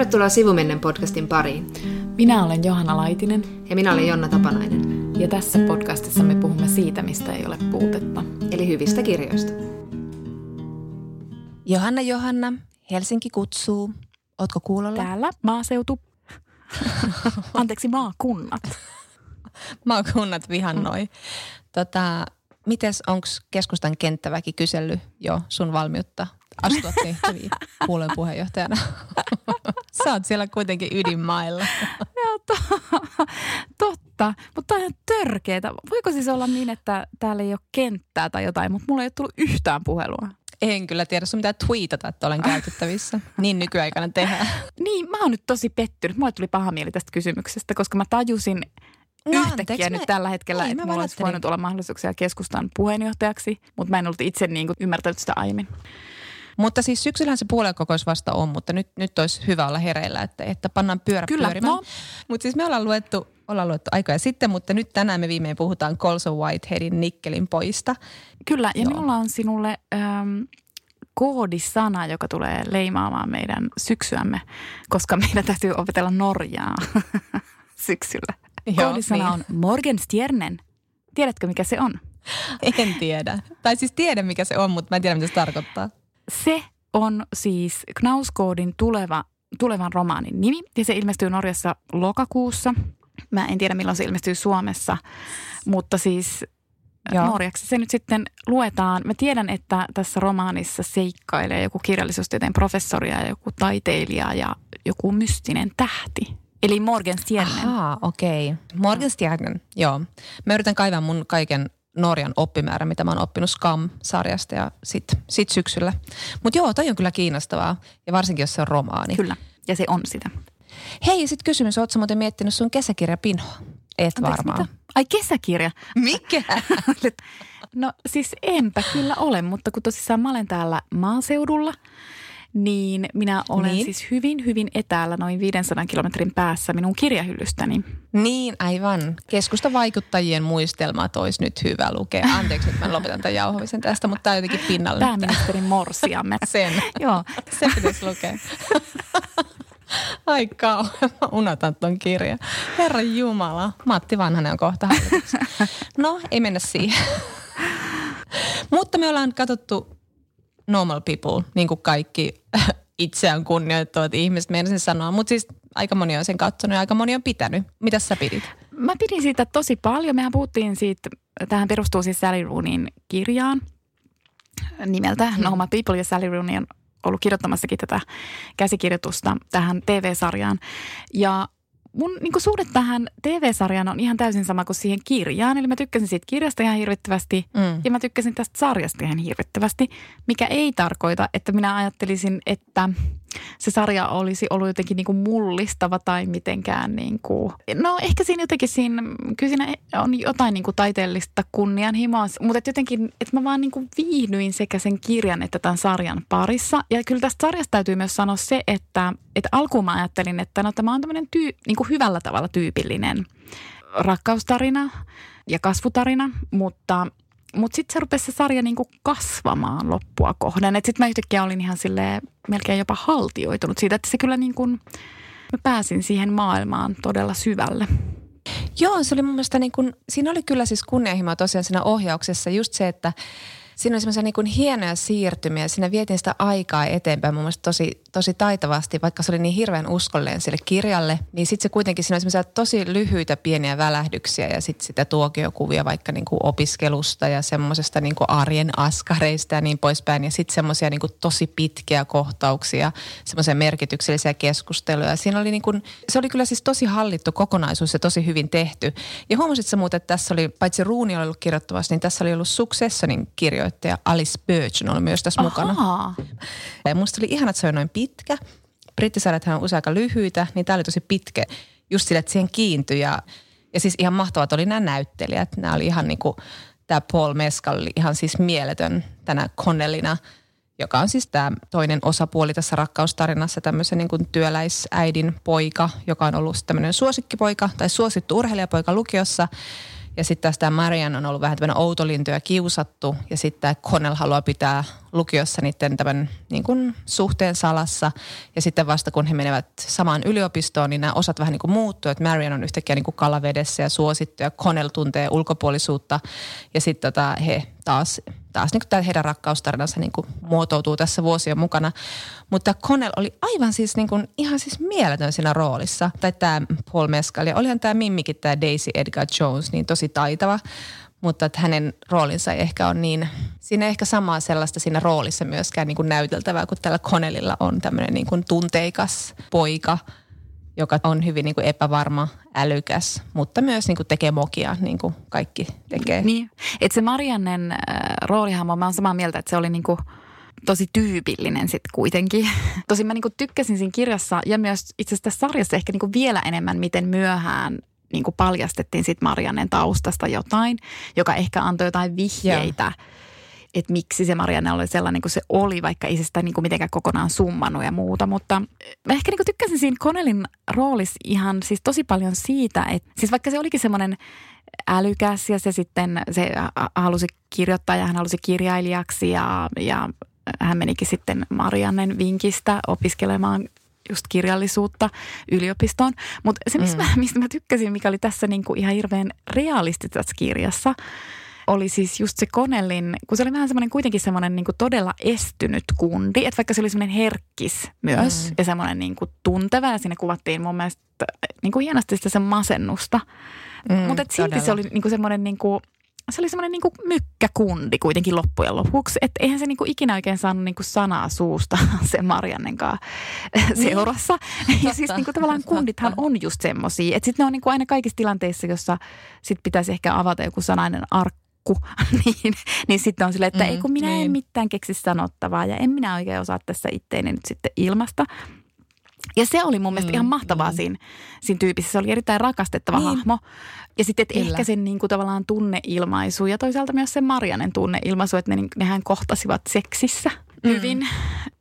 Tervetuloa Sivumennen podcastin pariin. Minä olen Johanna Laitinen. Ja minä olen Jonna Tapanainen. Ja tässä podcastissa me puhumme siitä, mistä ei ole puutetta. Eli hyvistä kirjoista. Johanna Johanna, Helsinki kutsuu. Ootko kuulolla? Täällä maaseutu. Anteeksi, maakunnat. maakunnat vihannoi. Tota, mites, onko keskustan kenttäväki kysellyt jo sun valmiutta astua tehtäviin puolueen puheenjohtajana? Sä oot siellä kuitenkin ydinmailla. Joo, to- totta. Mutta on ihan törkeetä. Voiko siis olla niin, että täällä ei ole kenttää tai jotain, mutta mulla ei ole tullut yhtään puhelua? En kyllä tiedä, sun pitää tweetata, että olen käytettävissä. Niin nykyaikana tehdään. Niin, mä oon nyt tosi pettynyt. Mulle tuli paha mieli tästä kysymyksestä, koska mä tajusin no, yhtäkkiä anteeksi, nyt me... tällä hetkellä, ei, että mulla olisi voinut olla mahdollisuuksia keskustan puheenjohtajaksi, mutta mä en ollut itse niin kuin ymmärtänyt sitä aiemmin. Mutta siis syksyllähän se puoluekokous vasta on, mutta nyt, nyt olisi hyvä olla hereillä, että, että pannaan pyörä Kyllä, pyörimään. No. Mutta siis me ollaan luettu, ollaan luettu aikoja sitten, mutta nyt tänään me viimein puhutaan Colson Whiteheadin Nikkelin poista. Kyllä, ja Joo. minulla on sinulle äm, koodisana, joka tulee leimaamaan meidän syksyämme, koska meidän täytyy opetella Norjaa syksyllä. Joo, Koodisana niin. on Morgenstjernen. Tiedätkö, mikä se on? En tiedä. Tai siis tiedän, mikä se on, mutta mä en tiedä, mitä se tarkoittaa. Se on siis Knauskoodin tuleva, tulevan romaanin nimi ja se ilmestyy Norjassa lokakuussa. Mä en tiedä milloin se ilmestyy Suomessa, mutta siis Joo. Norjaksi se nyt sitten luetaan. Mä tiedän, että tässä romaanissa seikkailee joku kirjallisuustieteen professori ja joku taiteilija ja joku mystinen tähti. Eli Morgenstjernen. Ahaa, okei. Okay. Morgenstjernen, joo. Mä yritän kaivaa mun kaiken Norjan oppimäärä, mitä mä oon oppinut Scam-sarjasta ja sitten sit syksyllä. Mutta joo, toi on kyllä kiinnostavaa ja varsinkin jos se on romaani. Kyllä, ja se on sitä. Hei, ja sitten kysymys, ootko muuten miettinyt sun kesäkirjapinoa? Et Anteeksi, varmaan. Mitä? Ai kesäkirja? Mikä? no siis enpä kyllä ole, mutta kun tosissaan mä olen täällä maaseudulla – niin minä olen niin. siis hyvin, hyvin etäällä noin 500 kilometrin päässä minun kirjahyllystäni. Niin, aivan. Keskustavaikuttajien muistelmat olisi nyt hyvä lukea. Anteeksi, että mä lopetan tämän jauhamisen tästä, mutta tämä on jotenkin pinnalle. Pääministerin morsiamme. Sen. Joo. Se pitäisi lukea. Ai kauan, mä unotan ton kirjan. Herra Jumala, Matti Vanhanen on kohta No, ei mennä siihen. Mutta me ollaan katsottu normal people, niin kuin kaikki itseään kunnioittavat ihmiset, meinasin sanoa. Mutta siis aika moni on sen katsonut ja aika moni on pitänyt. Mitä sä pidit? Mä pidin siitä tosi paljon. Mehän puhuttiin siitä, tähän perustuu siis Sally Roonin kirjaan nimeltä mm. Normal People ja Sally Rooney on ollut kirjoittamassakin tätä käsikirjoitusta tähän TV-sarjaan. Ja mun niin suhde tähän TV-sarjaan on ihan täysin sama kuin siihen kirjaan. Eli mä tykkäsin siitä kirjasta ihan hirvittävästi mm. ja mä tykkäsin tästä sarjasta ihan hirvittävästi, mikä ei tarkoita, että minä ajattelisin, että se sarja olisi ollut jotenkin niin kuin mullistava tai mitenkään niin kuin, no ehkä siinä jotenkin siinä, kyllä siinä on jotain niin kuin taiteellista kunnianhimoa, mutta että jotenkin, että mä vaan niin kuin viihdyin sekä sen kirjan että tämän sarjan parissa. Ja kyllä tästä sarjasta täytyy myös sanoa se, että, että alkuun mä ajattelin, että no tämä on tämmöinen tyy, niin kuin hyvällä tavalla tyypillinen rakkaustarina ja kasvutarina, mutta mutta sitten se rupesi se sarja niinku kasvamaan loppua kohden. Sitten mä yhtäkkiä olin ihan sille melkein jopa haltioitunut siitä, että se kyllä niin kuin, mä pääsin siihen maailmaan todella syvälle. Joo, se oli mun mielestä niin kuin, siinä oli kyllä siis kunnianhimoa tosiaan siinä ohjauksessa just se, että siinä oli semmoisia niin hienoja siirtymiä. Siinä vietin sitä aikaa eteenpäin mun mielestä tosi, tosi taitavasti, vaikka se oli niin hirveän uskollinen sille kirjalle. Niin sitten se kuitenkin, siinä oli semmoisia tosi lyhyitä pieniä välähdyksiä ja sitten sitä tuokiokuvia vaikka niin kuin opiskelusta ja semmoisesta niin kuin arjen askareista ja niin poispäin. Ja sitten semmoisia niin kuin tosi pitkiä kohtauksia, semmoisia merkityksellisiä keskusteluja. Siinä oli niin kuin, se oli kyllä siis tosi hallittu kokonaisuus ja tosi hyvin tehty. Ja huomasit sä muuten, että tässä oli, paitsi Ruuni oli ollut kirjoittavassa, niin tässä oli ollut Successionin kirjoittavassa kirjoittaja Alice Birch oli myös tässä Ahaa. mukana. Ja musta oli ihana, että se on noin pitkä. Brittisarjathan on usein aika lyhyitä, niin tämä oli tosi pitkä. Just sille, että siihen kiintyi ja, ja siis ihan mahtavat oli nämä näyttelijät. Nämä oli ihan niin kuin, tämä Paul Mescal oli ihan siis mieletön tänä Connellina, joka on siis tämä toinen osapuoli tässä rakkaustarinassa, tämmöisen niin kuin työläisäidin poika, joka on ollut tämmöinen suosikkipoika tai suosittu urheilijapoika lukiossa – Ja sitten taas tämä Marian on ollut vähän tämmöinen outolintu ja kiusattu. Ja sitten tämä Connell haluaa pitää lukiossa niiden tämän niin kuin suhteen salassa. Ja sitten vasta kun he menevät samaan yliopistoon, niin nämä osat vähän niin kuin muuttuu. Että Marian on yhtäkkiä niin kuin kalavedessä ja suosittu ja Connell tuntee ulkopuolisuutta. Ja sitten tota, he taas, taas niin kuin heidän rakkaustarinansa niin kuin muotoutuu tässä vuosien mukana. Mutta Connell oli aivan siis niin kuin, ihan siis mieletön siinä roolissa. Tai tämä Paul Mescal ja olihan tämä Mimmikin, tämä Daisy Edgar Jones, niin tosi taitava mutta että hänen roolinsa ei ehkä on niin, siinä ei ehkä samaa sellaista siinä roolissa myöskään niin kuin näyteltävää, kun tällä Connellilla on tämmöinen niin kuin tunteikas poika, joka on hyvin niin kuin epävarma, älykäs, mutta myös niin kuin tekee mokia, niin kuin kaikki tekee. Niin, että se Mariannen äh, roolihahmo, mä oon samaa mieltä, että se oli niin kuin tosi tyypillinen sitten kuitenkin. Tosin mä niinku tykkäsin siinä kirjassa ja myös itse asiassa tässä sarjassa ehkä niinku vielä enemmän, miten myöhään niin kuin paljastettiin sitten Mariannen taustasta jotain, joka ehkä antoi jotain vihjeitä. Yeah että miksi se Marianne oli sellainen kuin se oli, vaikka ei se sitä niin kuin mitenkään kokonaan summannut ja muuta. Mutta mä ehkä niin kuin tykkäsin siinä Connellin roolissa ihan siis tosi paljon siitä, että siis vaikka se olikin semmoinen älykäs ja se sitten se halusi kirjoittaa ja hän halusi kirjailijaksi ja, ja hän menikin sitten Mariannen vinkistä opiskelemaan just kirjallisuutta yliopistoon. Mutta se, mistä, mm. mä, mistä mä tykkäsin, mikä oli tässä niinku ihan hirveän realistisessa kirjassa, oli siis just se Konellin, kun se oli vähän semmoinen kuitenkin semmoinen niin todella estynyt kundi, että vaikka se oli semmoinen herkkis myös mm. ja semmoinen niin tunteva ja siinä kuvattiin mun mielestä niin kuin hienosti sitä sen masennusta. Mm, Mutta silti todella. se oli niin kuin semmoinen niin kuin, se oli semmoinen niin mykkäkundi kuitenkin loppujen lopuksi. Että eihän se niin kuin ikinä oikein saanut niin kuin sanaa suusta se Mariannen kanssa niin. seurassa. Niin. Ja siis niin kuin tavallaan kundithan on just semmoisia. Että sitten ne on niin kuin aina kaikissa tilanteissa, jossa sit pitäisi ehkä avata joku sanainen arkku, niin, niin sitten on silleen, että mm, ei kun minä niin. en mitään keksi sanottavaa ja en minä oikein osaa tässä itteeni nyt sitten ilmasta. Ja se oli mun mielestä mm, ihan mahtavaa mm. siinä, siinä tyypissä. Se oli erittäin rakastettava niin. hahmo. Ja sitten että ehkä sen niin kuin, tavallaan tunneilmaisu ja toisaalta myös se Marianen tunneilmaisu, että ne, nehän kohtasivat seksissä. Hyvin mm.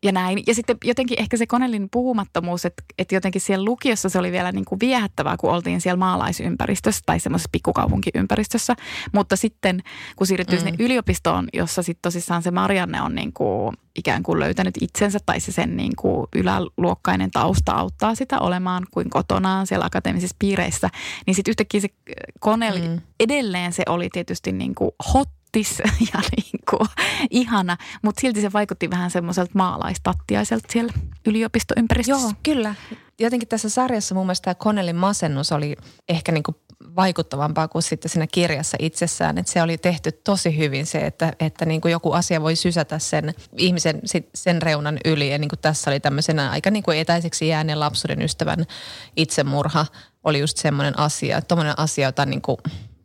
ja näin. Ja sitten jotenkin ehkä se Konelin puhumattomuus, että, että jotenkin siellä lukiossa se oli vielä niin kuin viehättävää, kun oltiin siellä maalaisympäristössä tai semmoisessa pikkukaupunkiympäristössä. Mutta sitten kun siirryttyy mm. sinne yliopistoon, jossa sitten tosissaan se Marianne on niin kuin ikään kuin löytänyt itsensä tai se sen niin kuin yläluokkainen tausta auttaa sitä olemaan kuin kotonaan siellä akateemisissa piireissä, niin sitten yhtäkkiä se Koneli, mm. edelleen se oli tietysti niin kuin hot tis ja niin kuin, ihana, mutta silti se vaikutti vähän semmoiselta maalaistattiaiselta siellä yliopistoympäristössä. Joo, kyllä. Jotenkin tässä sarjassa mun mielestä tämä Connellin masennus oli ehkä niin kuin vaikuttavampaa kuin sitten siinä kirjassa itsessään. Että se oli tehty tosi hyvin se, että, että niin kuin joku asia voi sysätä sen ihmisen sen reunan yli. Ja niin kuin tässä oli tämmöisenä aika niin kuin etäiseksi jääneen lapsuuden ystävän itsemurha oli just semmoinen asia. Tuommoinen asia, jota niin kuin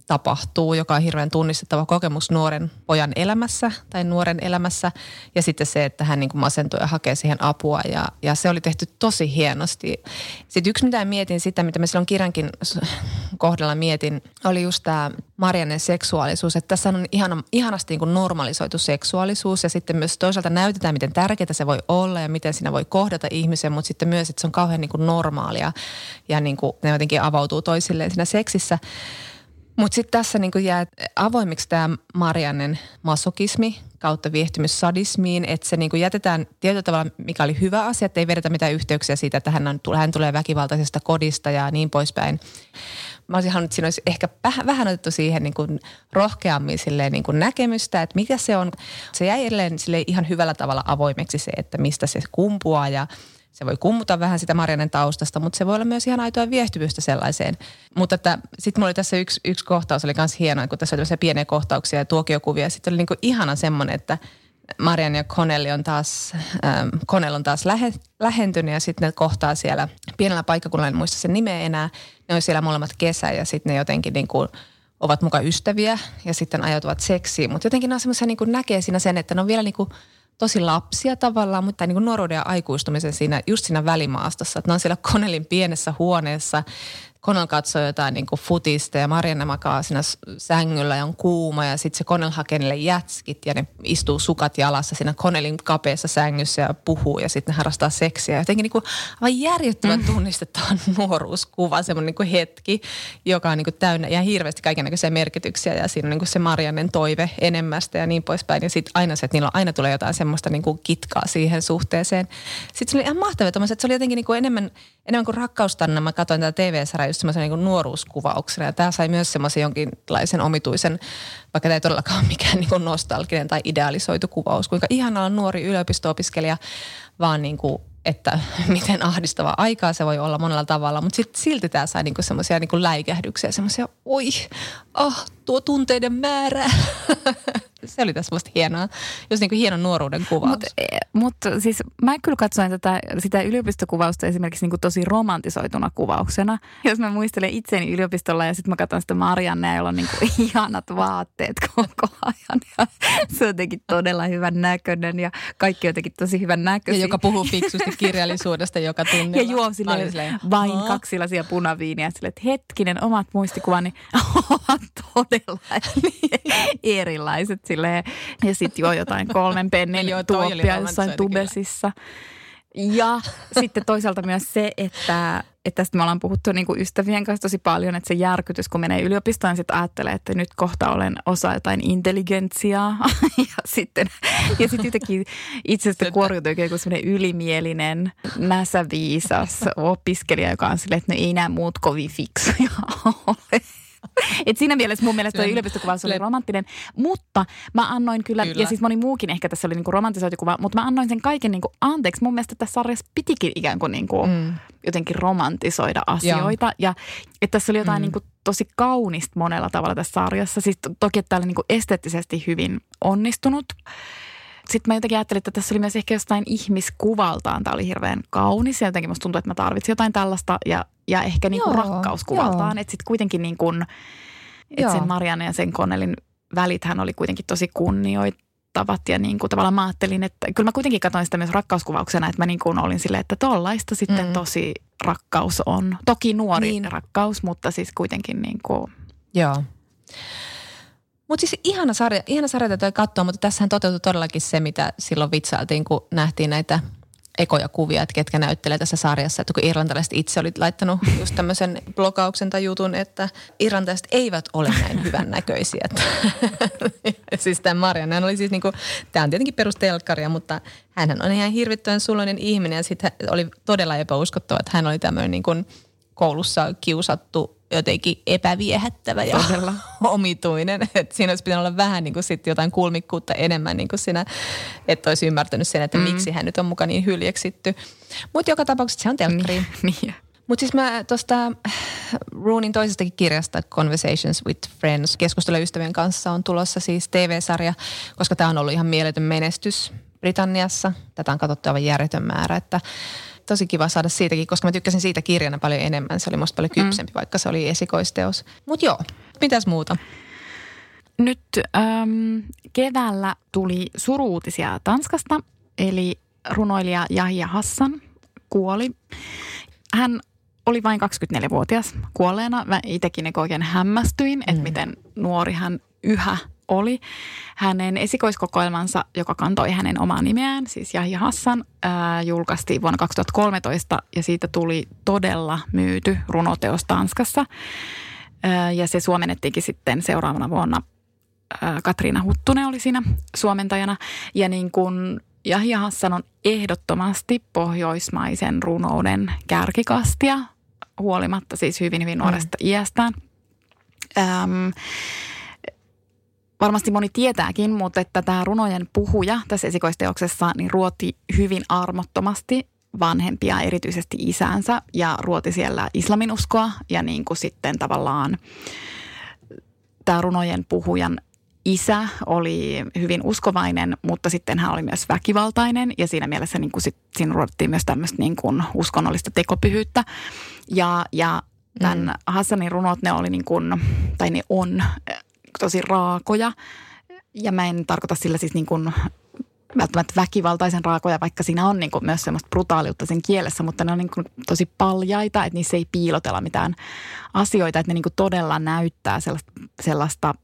tapahtuu, joka on hirveän tunnistettava kokemus nuoren pojan elämässä tai nuoren elämässä. Ja sitten se, että hän niin kuin masentuu ja hakee siihen apua ja, ja se oli tehty tosi hienosti. Sitten yksi, mitä mietin sitä, mitä mä silloin kirjankin kohdalla mietin, oli just tämä Marianen seksuaalisuus. Että tässä on ihana, ihanasti niin kuin normalisoitu seksuaalisuus ja sitten myös toisaalta näytetään, miten tärkeää se voi olla ja miten siinä voi kohdata ihmisen, mutta sitten myös, että se on kauhean niin kuin normaalia ja niin kuin ne jotenkin avautuu toisilleen siinä seksissä. Mutta sitten tässä niinku jää avoimiksi tämä Mariannen masokismi kautta viehtymys sadismiin, että se niinku jätetään tietyllä tavalla, mikä oli hyvä asia, että ei vedetä mitään yhteyksiä siitä, että hän, on, hän tulee väkivaltaisesta kodista ja niin poispäin. Mä olisin halunnut, että siinä olisi ehkä vähän otettu siihen niin kuin rohkeammin silleen niin kuin näkemystä, että mikä se on. Se jäi edelleen ihan hyvällä tavalla avoimeksi se, että mistä se kumpuaa ja se voi kummuta vähän sitä Marianen taustasta, mutta se voi olla myös ihan aitoa viehtymystä sellaiseen. Mutta sitten mulla oli tässä yksi, yksi kohtaus, oli myös hieno, kun tässä oli tämmöisiä pieniä kohtauksia ja tuokiokuvia. Sitten oli niinku ihana semmoinen, että Marian ja Connelli on taas, ähm, Connell on taas lähe, lähentynyt ja sitten ne kohtaa siellä pienellä paikkakunnalla, en muista sen nimeä enää. Ne on siellä molemmat kesä ja sitten ne jotenkin niin kuin ovat mukaan ystäviä ja sitten ajautuvat seksiin. Mutta jotenkin ne on semmoisia niin näkee siinä sen, että ne on vielä niin kuin tosi lapsia tavallaan, mutta niin kuin nuoruuden ja aikuistumisen siinä, just siinä välimaastossa. Että ne on siellä Konelin pienessä huoneessa. Connell katsoo jotain niin kuin futista ja Marianne makaa siinä sängyllä ja on kuuma ja sitten se Connell hakee niille jätskit ja ne istuu sukat jalassa siinä Connellin kapeassa sängyssä ja puhuu ja sitten ne harrastaa seksiä. Jotenkin niin kuin aivan järjettömän mm. tunnistetaan nuoruuskuva, semmoinen niin kuin hetki, joka on niin kuin täynnä ja hirveästi kaikenlaisia merkityksiä ja siinä on niin kuin se Mariannen toive enemmästä ja niin poispäin. Ja sitten aina se, että niillä aina tulee jotain semmoista niin kuin kitkaa siihen suhteeseen. Sitten se oli ihan mahtavaa, että se oli jotenkin niin kuin enemmän, enemmän kuin rakkaustanna. Mä katsoin tätä TV-sarjaa just semmoisen niin nuoruuskuvauksena. Ja tämä sai myös semmoisen jonkinlaisen omituisen, vaikka tämä ei todellakaan ole mikään niin nostalginen tai idealisoitu kuvaus, kuinka ihanaa on nuori yliopisto-opiskelija, vaan niin kuin että miten ahdistava aikaa se voi olla monella tavalla, mutta sit silti tämä sai niinku semmoisia niinku läikähdyksiä, semmoisia, oi, ah, tuo tunteiden määrä. se oli tässä musta hienoa, jos niin kuin hieno nuoruuden kuvaus. Mutta e, mut, siis mä kyllä katsoin tätä, sitä yliopistokuvausta esimerkiksi niin kuin tosi romantisoituna kuvauksena. Jos mä muistelen itseni yliopistolla ja sitten mä katson sitä Marianne, jolla on niin kuin ihanat vaatteet koko ajan. Ja se on jotenkin todella hyvän näköinen ja kaikki jotenkin tosi hyvän näköisiä. Ja joka puhuu fiksusti kirjallisuudesta joka tunnilla. Ja juo silleen, silleen vain oh. kaksi sellaisia punaviiniä. Silleen, että hetkinen, omat muistikuvani ovat todella erilaiset silleen, ja sitten juo jotain kolmen pennin tuoppia jossain tubesissa. Ja sitten toisaalta myös se, että, että tästä me ollaan puhuttu niin kuin ystävien kanssa tosi paljon, että se järkytys, kun menee yliopistoon, niin sitten ajattelee, että nyt kohta olen osa jotain intelligentsiaa. ja sitten ja sitten jotenkin itsestä kuoriutuu joku semmoinen ylimielinen, näsäviisas opiskelija, joka on silleen, että ne no ei nämä muut kovin fiksuja ole. Et siinä mielessä mun mielestä tuo yliopistokuvaus oli romanttinen, mutta mä annoin kyllä, kyllä, ja siis moni muukin ehkä tässä oli niinku romantisoitu kuva, mutta mä annoin sen kaiken niinku anteeksi. Mun mielestä tässä sarjassa pitikin ikään kuin niinku mm. jotenkin romantisoida asioita. Joo. Ja että tässä oli jotain mm. niinku tosi kaunista monella tavalla tässä sarjassa. Siis to- toki, että tämä oli niinku esteettisesti hyvin onnistunut sitten mä jotenkin ajattelin, että tässä oli myös ehkä jostain ihmiskuvaltaan. Tämä oli hirveän kaunis ja jotenkin musta tuntuu, että mä tarvitsin jotain tällaista ja, ja ehkä niin kuin rakkauskuvaltaan. Että sitten kuitenkin niin kuin, että sen Marianne ja sen Connellin välithän oli kuitenkin tosi kunnioittavat ja niin kuin tavallaan mä ajattelin, että kyllä mä kuitenkin katsoin sitä myös rakkauskuvauksena, että mä niin kuin olin silleen, että tollaista sitten mm. tosi rakkaus on. Toki nuori niin. rakkaus, mutta siis kuitenkin niin kuin. Joo. Mutta siis ihana sarja, ihana sarja täytyy katsoa, mutta tässähän toteutui todellakin se, mitä silloin vitsailtiin, kun nähtiin näitä ekoja kuvia, että ketkä näyttelee tässä sarjassa. Että kun irlantalaiset itse olit laittanut just tämmöisen blogauksen tai jutun, että irlantalaiset eivät ole näin hyvän näköisiä. siis tämä Marian, hän oli siis niinku, tämä on tietenkin perustelkkaria, mutta hän on ihan hirvittävän suloinen ihminen ja sitten oli todella epäuskottava, että hän oli tämmöinen niin kuin koulussa kiusattu jotenkin epäviehättävä ja Todella. omituinen. Et siinä olisi pitänyt olla vähän niin kuin sit jotain kulmikkuutta enemmän niin kuin siinä, että olisi ymmärtänyt sen, että mm. miksi hän nyt on mukaan niin hyljeksitty. Mutta joka tapauksessa se on telkkari. Niin, niin. Mutta siis mä tuosta Roonin toisestakin kirjasta Conversations with Friends, keskustella ystävien kanssa on tulossa siis TV-sarja, koska tämä on ollut ihan mieletön menestys Britanniassa. Tätä on katsottu aivan järjetön määrä, että tosi kiva saada siitäkin, koska mä tykkäsin siitä kirjana paljon enemmän. Se oli musta paljon mm. kypsempi, mm. vaikka se oli esikoisteos. Mutta joo, mitäs muuta? Nyt äm, keväällä tuli suruutisia Tanskasta, eli runoilija Jahja Hassan kuoli. Hän oli vain 24-vuotias kuolleena. Mä itsekin oikein hämmästyin, että mm. miten nuori hän yhä oli hänen esikoiskokoelmansa, joka kantoi hänen omaa nimeään, siis Jahja Hassan, ää, julkaistiin vuonna 2013 ja siitä tuli todella myyty runoteos Tanskassa. Ää, ja se suomennettiinkin sitten seuraavana vuonna. Ää, Katriina Huttunen oli siinä suomentajana ja niin kuin Jahja Hassan on ehdottomasti pohjoismaisen runouden kärkikastia, huolimatta siis hyvin hyvin nuoresta mm. iästään. Ähm, varmasti moni tietääkin, mutta että tämä runojen puhuja tässä esikoisteoksessa niin ruoti hyvin armottomasti vanhempia, erityisesti isänsä ja ruoti siellä islaminuskoa ja niin kuin sitten tavallaan tämä runojen puhujan isä oli hyvin uskovainen, mutta sitten hän oli myös väkivaltainen ja siinä mielessä niin kuin sit, siinä ruodittiin myös tämmöistä niin kuin uskonnollista tekopyhyyttä. Ja, ja tämän mm. Hassanin runot, ne oli niin kuin, tai ne on tosi raakoja. Ja mä en tarkoita sillä siis niin kuin välttämättä väkivaltaisen raakoja, vaikka siinä on niin kuin myös semmoista brutaaliutta sen kielessä, mutta ne on niin kuin tosi paljaita, että niissä ei piilotella mitään asioita, että ne niin kuin todella näyttää sellaista, sellaista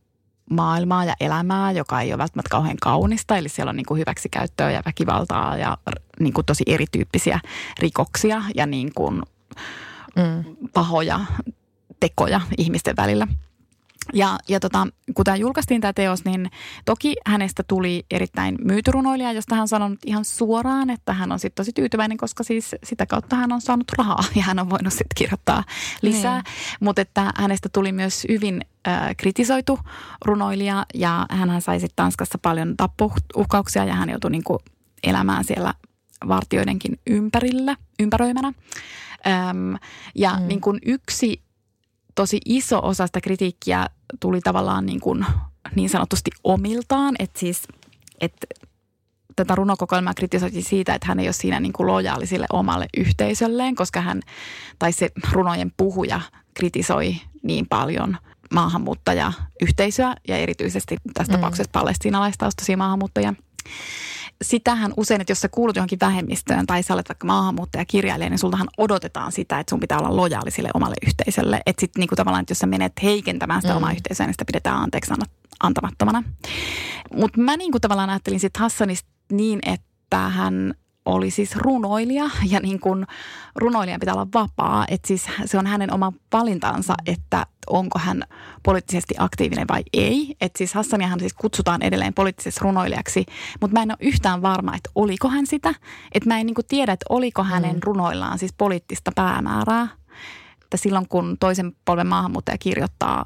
maailmaa ja elämää, joka ei ole välttämättä kauhean kaunista. Eli siellä on niin kuin hyväksikäyttöä ja väkivaltaa ja niin kuin tosi erityyppisiä rikoksia ja niin kuin mm. pahoja tekoja ihmisten välillä. Ja, ja tota, kun tämä julkaistiin tämä teos, niin toki hänestä tuli erittäin myytyrunoilija, josta hän on sanonut ihan suoraan, että hän on sitten tosi tyytyväinen, koska siis sitä kautta hän on saanut rahaa ja hän on voinut sitten kirjoittaa lisää. Niin. Mutta että hänestä tuli myös hyvin äh, kritisoitu runoilija ja hän sai sitten Tanskassa paljon tappouhkauksia ja hän joutui niinku elämään siellä vartioidenkin ympärillä, ympäröimänä. Öm, ja mm. niin kuin yksi tosi iso osa sitä kritiikkiä tuli tavallaan niin, kuin, niin sanotusti omiltaan, että siis että tätä runokokoelmaa kritisoitiin siitä, että hän ei ole siinä niin kuin lojaali sille omalle yhteisölleen, koska hän, tai se runojen puhuja kritisoi niin paljon maahanmuuttajayhteisöä ja erityisesti tässä mm. tapauksessa palestiinalaistaustaisia maahanmuuttajia sitähän usein, että jos sä kuulut johonkin vähemmistöön tai sä olet vaikka maahanmuuttajakirjailija, niin sultahan odotetaan sitä, että sun pitää olla lojaali sille omalle yhteisölle. Että sitten niinku tavallaan, että jos sä menet heikentämään sitä mm. omaa yhteisöä, niin sitä pidetään anteeksi antamattomana. Mutta mä niinku tavallaan ajattelin sitten Hassanista niin, että hän oli siis runoilija ja niin kuin runoilijan pitää olla vapaa. Että siis se on hänen oma valintansa, että onko hän poliittisesti aktiivinen vai ei. Että siis Hassaniahan siis kutsutaan edelleen poliittiseksi runoilijaksi, mutta mä en ole yhtään varma, että oliko hän sitä. Että mä en niin kuin tiedä, että oliko hänen mm. runoillaan siis poliittista päämäärää. Että silloin kun toisen polven maahanmuuttaja kirjoittaa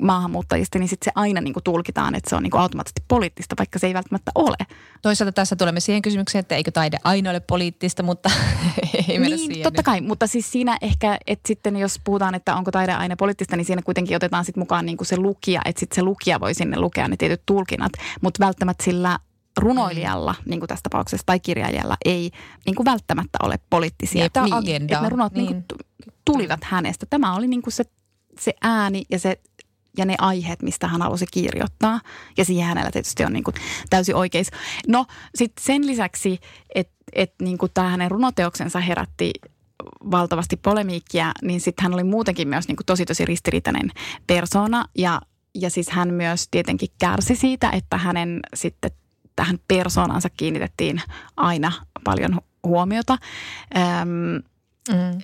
maahanmuuttajista, niin sitten se aina niin kuin tulkitaan, että se on niin kuin automaattisesti poliittista, vaikka se ei välttämättä ole. Toisaalta tässä tulemme siihen kysymykseen, että eikö taide aina ole poliittista, mutta ei mennä niin, siihen. totta kai, mutta siis siinä ehkä, että sitten jos puhutaan, että onko taide aina poliittista, niin siinä kuitenkin otetaan sitten mukaan niin kuin se lukija, että sitten se lukija voi sinne lukea ne tietyt tulkinnat, mutta välttämättä sillä runoilijalla, mm. niin kuin tässä tapauksessa, tai kirjailijalla ei niin kuin välttämättä ole poliittisia. Niin, niin. Että ne runot niin. Niin kuin tulivat hänestä. Tämä oli niin kuin se, se ääni ja se ja ne aiheet, mistä hän halusi kirjoittaa. Ja siihen hänellä tietysti on niin kuin täysin oikeis. No sitten sen lisäksi, että et niin tämä hänen runoteoksensa herätti valtavasti polemiikkia, niin sitten hän oli muutenkin myös niin kuin tosi tosi ristiriitainen persona. Ja, ja siis hän myös tietenkin kärsi siitä, että hänen sitten tähän persoonansa kiinnitettiin aina paljon huomiota. Öm, mm.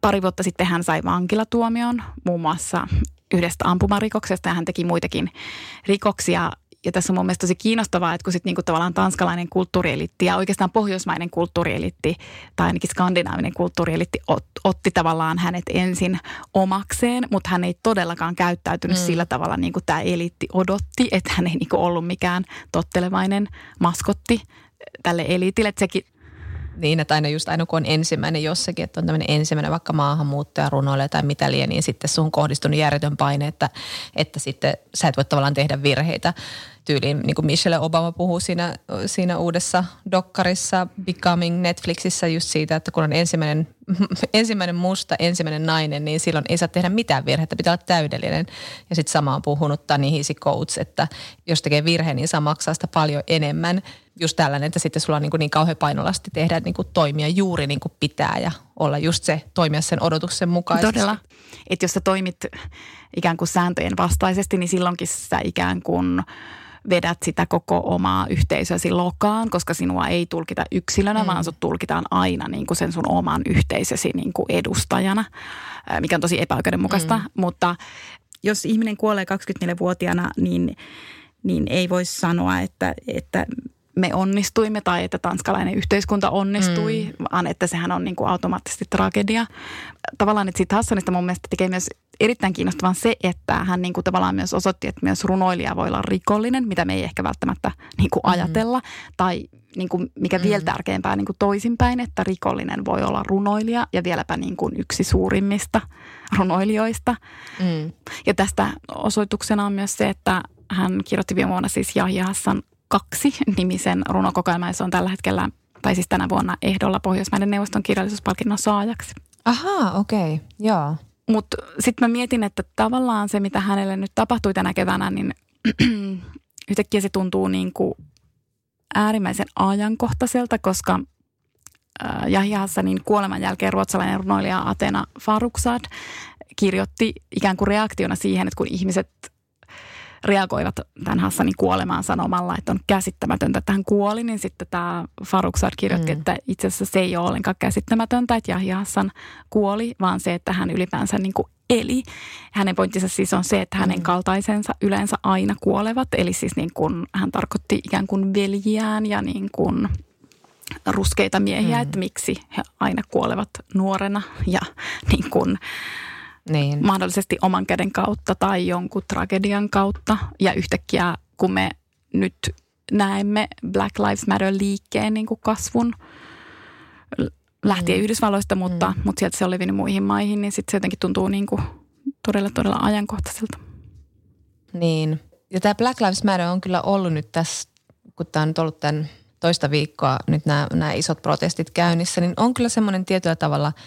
Pari vuotta sitten hän sai vankilatuomion muun muassa yhdestä ampumarikoksesta ja hän teki muitakin rikoksia. Ja tässä on mun mielestä tosi kiinnostavaa, että kun sitten niinku tavallaan tanskalainen kulttuurielitti ja oikeastaan pohjoismainen kulttuurielitti tai ainakin skandinaavinen kulttuurielitti ot, otti tavallaan hänet ensin omakseen, mutta hän ei todellakaan käyttäytynyt mm. sillä tavalla niin kuin tämä eliitti odotti, että hän ei niinku ollut mikään tottelevainen maskotti tälle eliitille. Että sekin niin, että aina just aina kun on ensimmäinen jossakin, että on tämmöinen ensimmäinen vaikka maahanmuuttaja runoille tai mitä liian, niin sitten sun kohdistunut järjetön paine, että, että sitten sä et voi tavallaan tehdä virheitä tyyliin, niin kuin Michelle Obama puhuu siinä, siinä uudessa dokkarissa Becoming Netflixissä just siitä, että kun on ensimmäinen, ensimmäinen musta, ensimmäinen nainen, niin silloin ei saa tehdä mitään virhettä, pitää olla täydellinen. Ja sitten sama on puhunut Tani Hisi Coates, että jos tekee virheen, niin saa maksaa sitä paljon enemmän. Just tällainen, että sitten sulla on niin, kuin niin kauhean painolasti tehdä niin kuin toimia juuri niin kuin pitää ja olla just se, toimia sen odotuksen mukaisesti. Todella. Että jos sä toimit ikään kuin sääntöjen vastaisesti, niin silloinkin sä ikään kuin – vedät sitä koko omaa yhteisösi lokaan, koska sinua ei tulkita yksilönä, mm. vaan sut tulkitaan aina niin kuin sen sun oman yhteisösi niin kuin edustajana, mikä on tosi epäoikeudenmukaista. Mm. Mutta jos ihminen kuolee 24-vuotiaana, niin, niin ei voi sanoa, että, että me onnistuimme tai että tanskalainen yhteiskunta onnistui, mm. vaan että sehän on niin kuin automaattisesti tragedia. Tavallaan, että siitä Hassanista mun mielestä tekee myös erittäin kiinnostavan se, että hän niin kuin tavallaan myös osoitti, että myös runoilija voi olla rikollinen, mitä me ei ehkä välttämättä niin kuin mm. ajatella. Tai niin kuin mikä mm. vielä tärkeämpää niin kuin toisinpäin, että rikollinen voi olla runoilija ja vieläpä niin kuin yksi suurimmista runoilijoista. Mm. Ja tästä osoituksena on myös se, että hän kirjoitti viime vuonna siis Jahja Hassan kaksi nimisen runokokoelman se on tällä hetkellä, tai siis tänä vuonna ehdolla Pohjoismaiden neuvoston kirjallisuuspalkinnon saajaksi. Ahaa, okei, okay. joo. Mutta sitten mä mietin, että tavallaan se, mitä hänelle nyt tapahtui tänä keväänä, niin yhtäkkiä se tuntuu niin kuin äärimmäisen ajankohtaiselta, koska äh, Yahya Hassanin kuoleman jälkeen ruotsalainen runoilija Atena Faruksad kirjoitti ikään kuin reaktiona siihen, että kun ihmiset reagoivat tämän Hassanin kuolemaan sanomalla, että on käsittämätöntä, että hän kuoli, niin sitten tämä Faruksad kirjoitti, mm. että itse asiassa se ei ole ollenkaan käsittämätöntä, että Yahya Hassan kuoli, vaan se, että hän ylipäänsä niin kuin eli. Hänen pointtinsa siis on se, että hänen mm. kaltaisensa yleensä aina kuolevat, eli siis niin kuin hän tarkoitti ikään kuin veljiään ja niin kuin ruskeita miehiä, mm. että miksi he aina kuolevat nuorena ja niin kuin niin. mahdollisesti oman käden kautta tai jonkun tragedian kautta. Ja yhtäkkiä kun me nyt näemme Black Lives Matter-liikkeen niin kuin kasvun lähtien mm. Yhdysvalloista, mutta, mm. mutta sieltä se on levinnyt muihin maihin, niin sitten se jotenkin tuntuu niin kuin todella, todella ajankohtaiselta. Niin. Ja tämä Black Lives Matter on kyllä ollut nyt tässä, kun tämä on nyt ollut tämän toista viikkoa nyt nämä, nämä isot protestit käynnissä, niin on kyllä semmoinen tietyllä tavalla –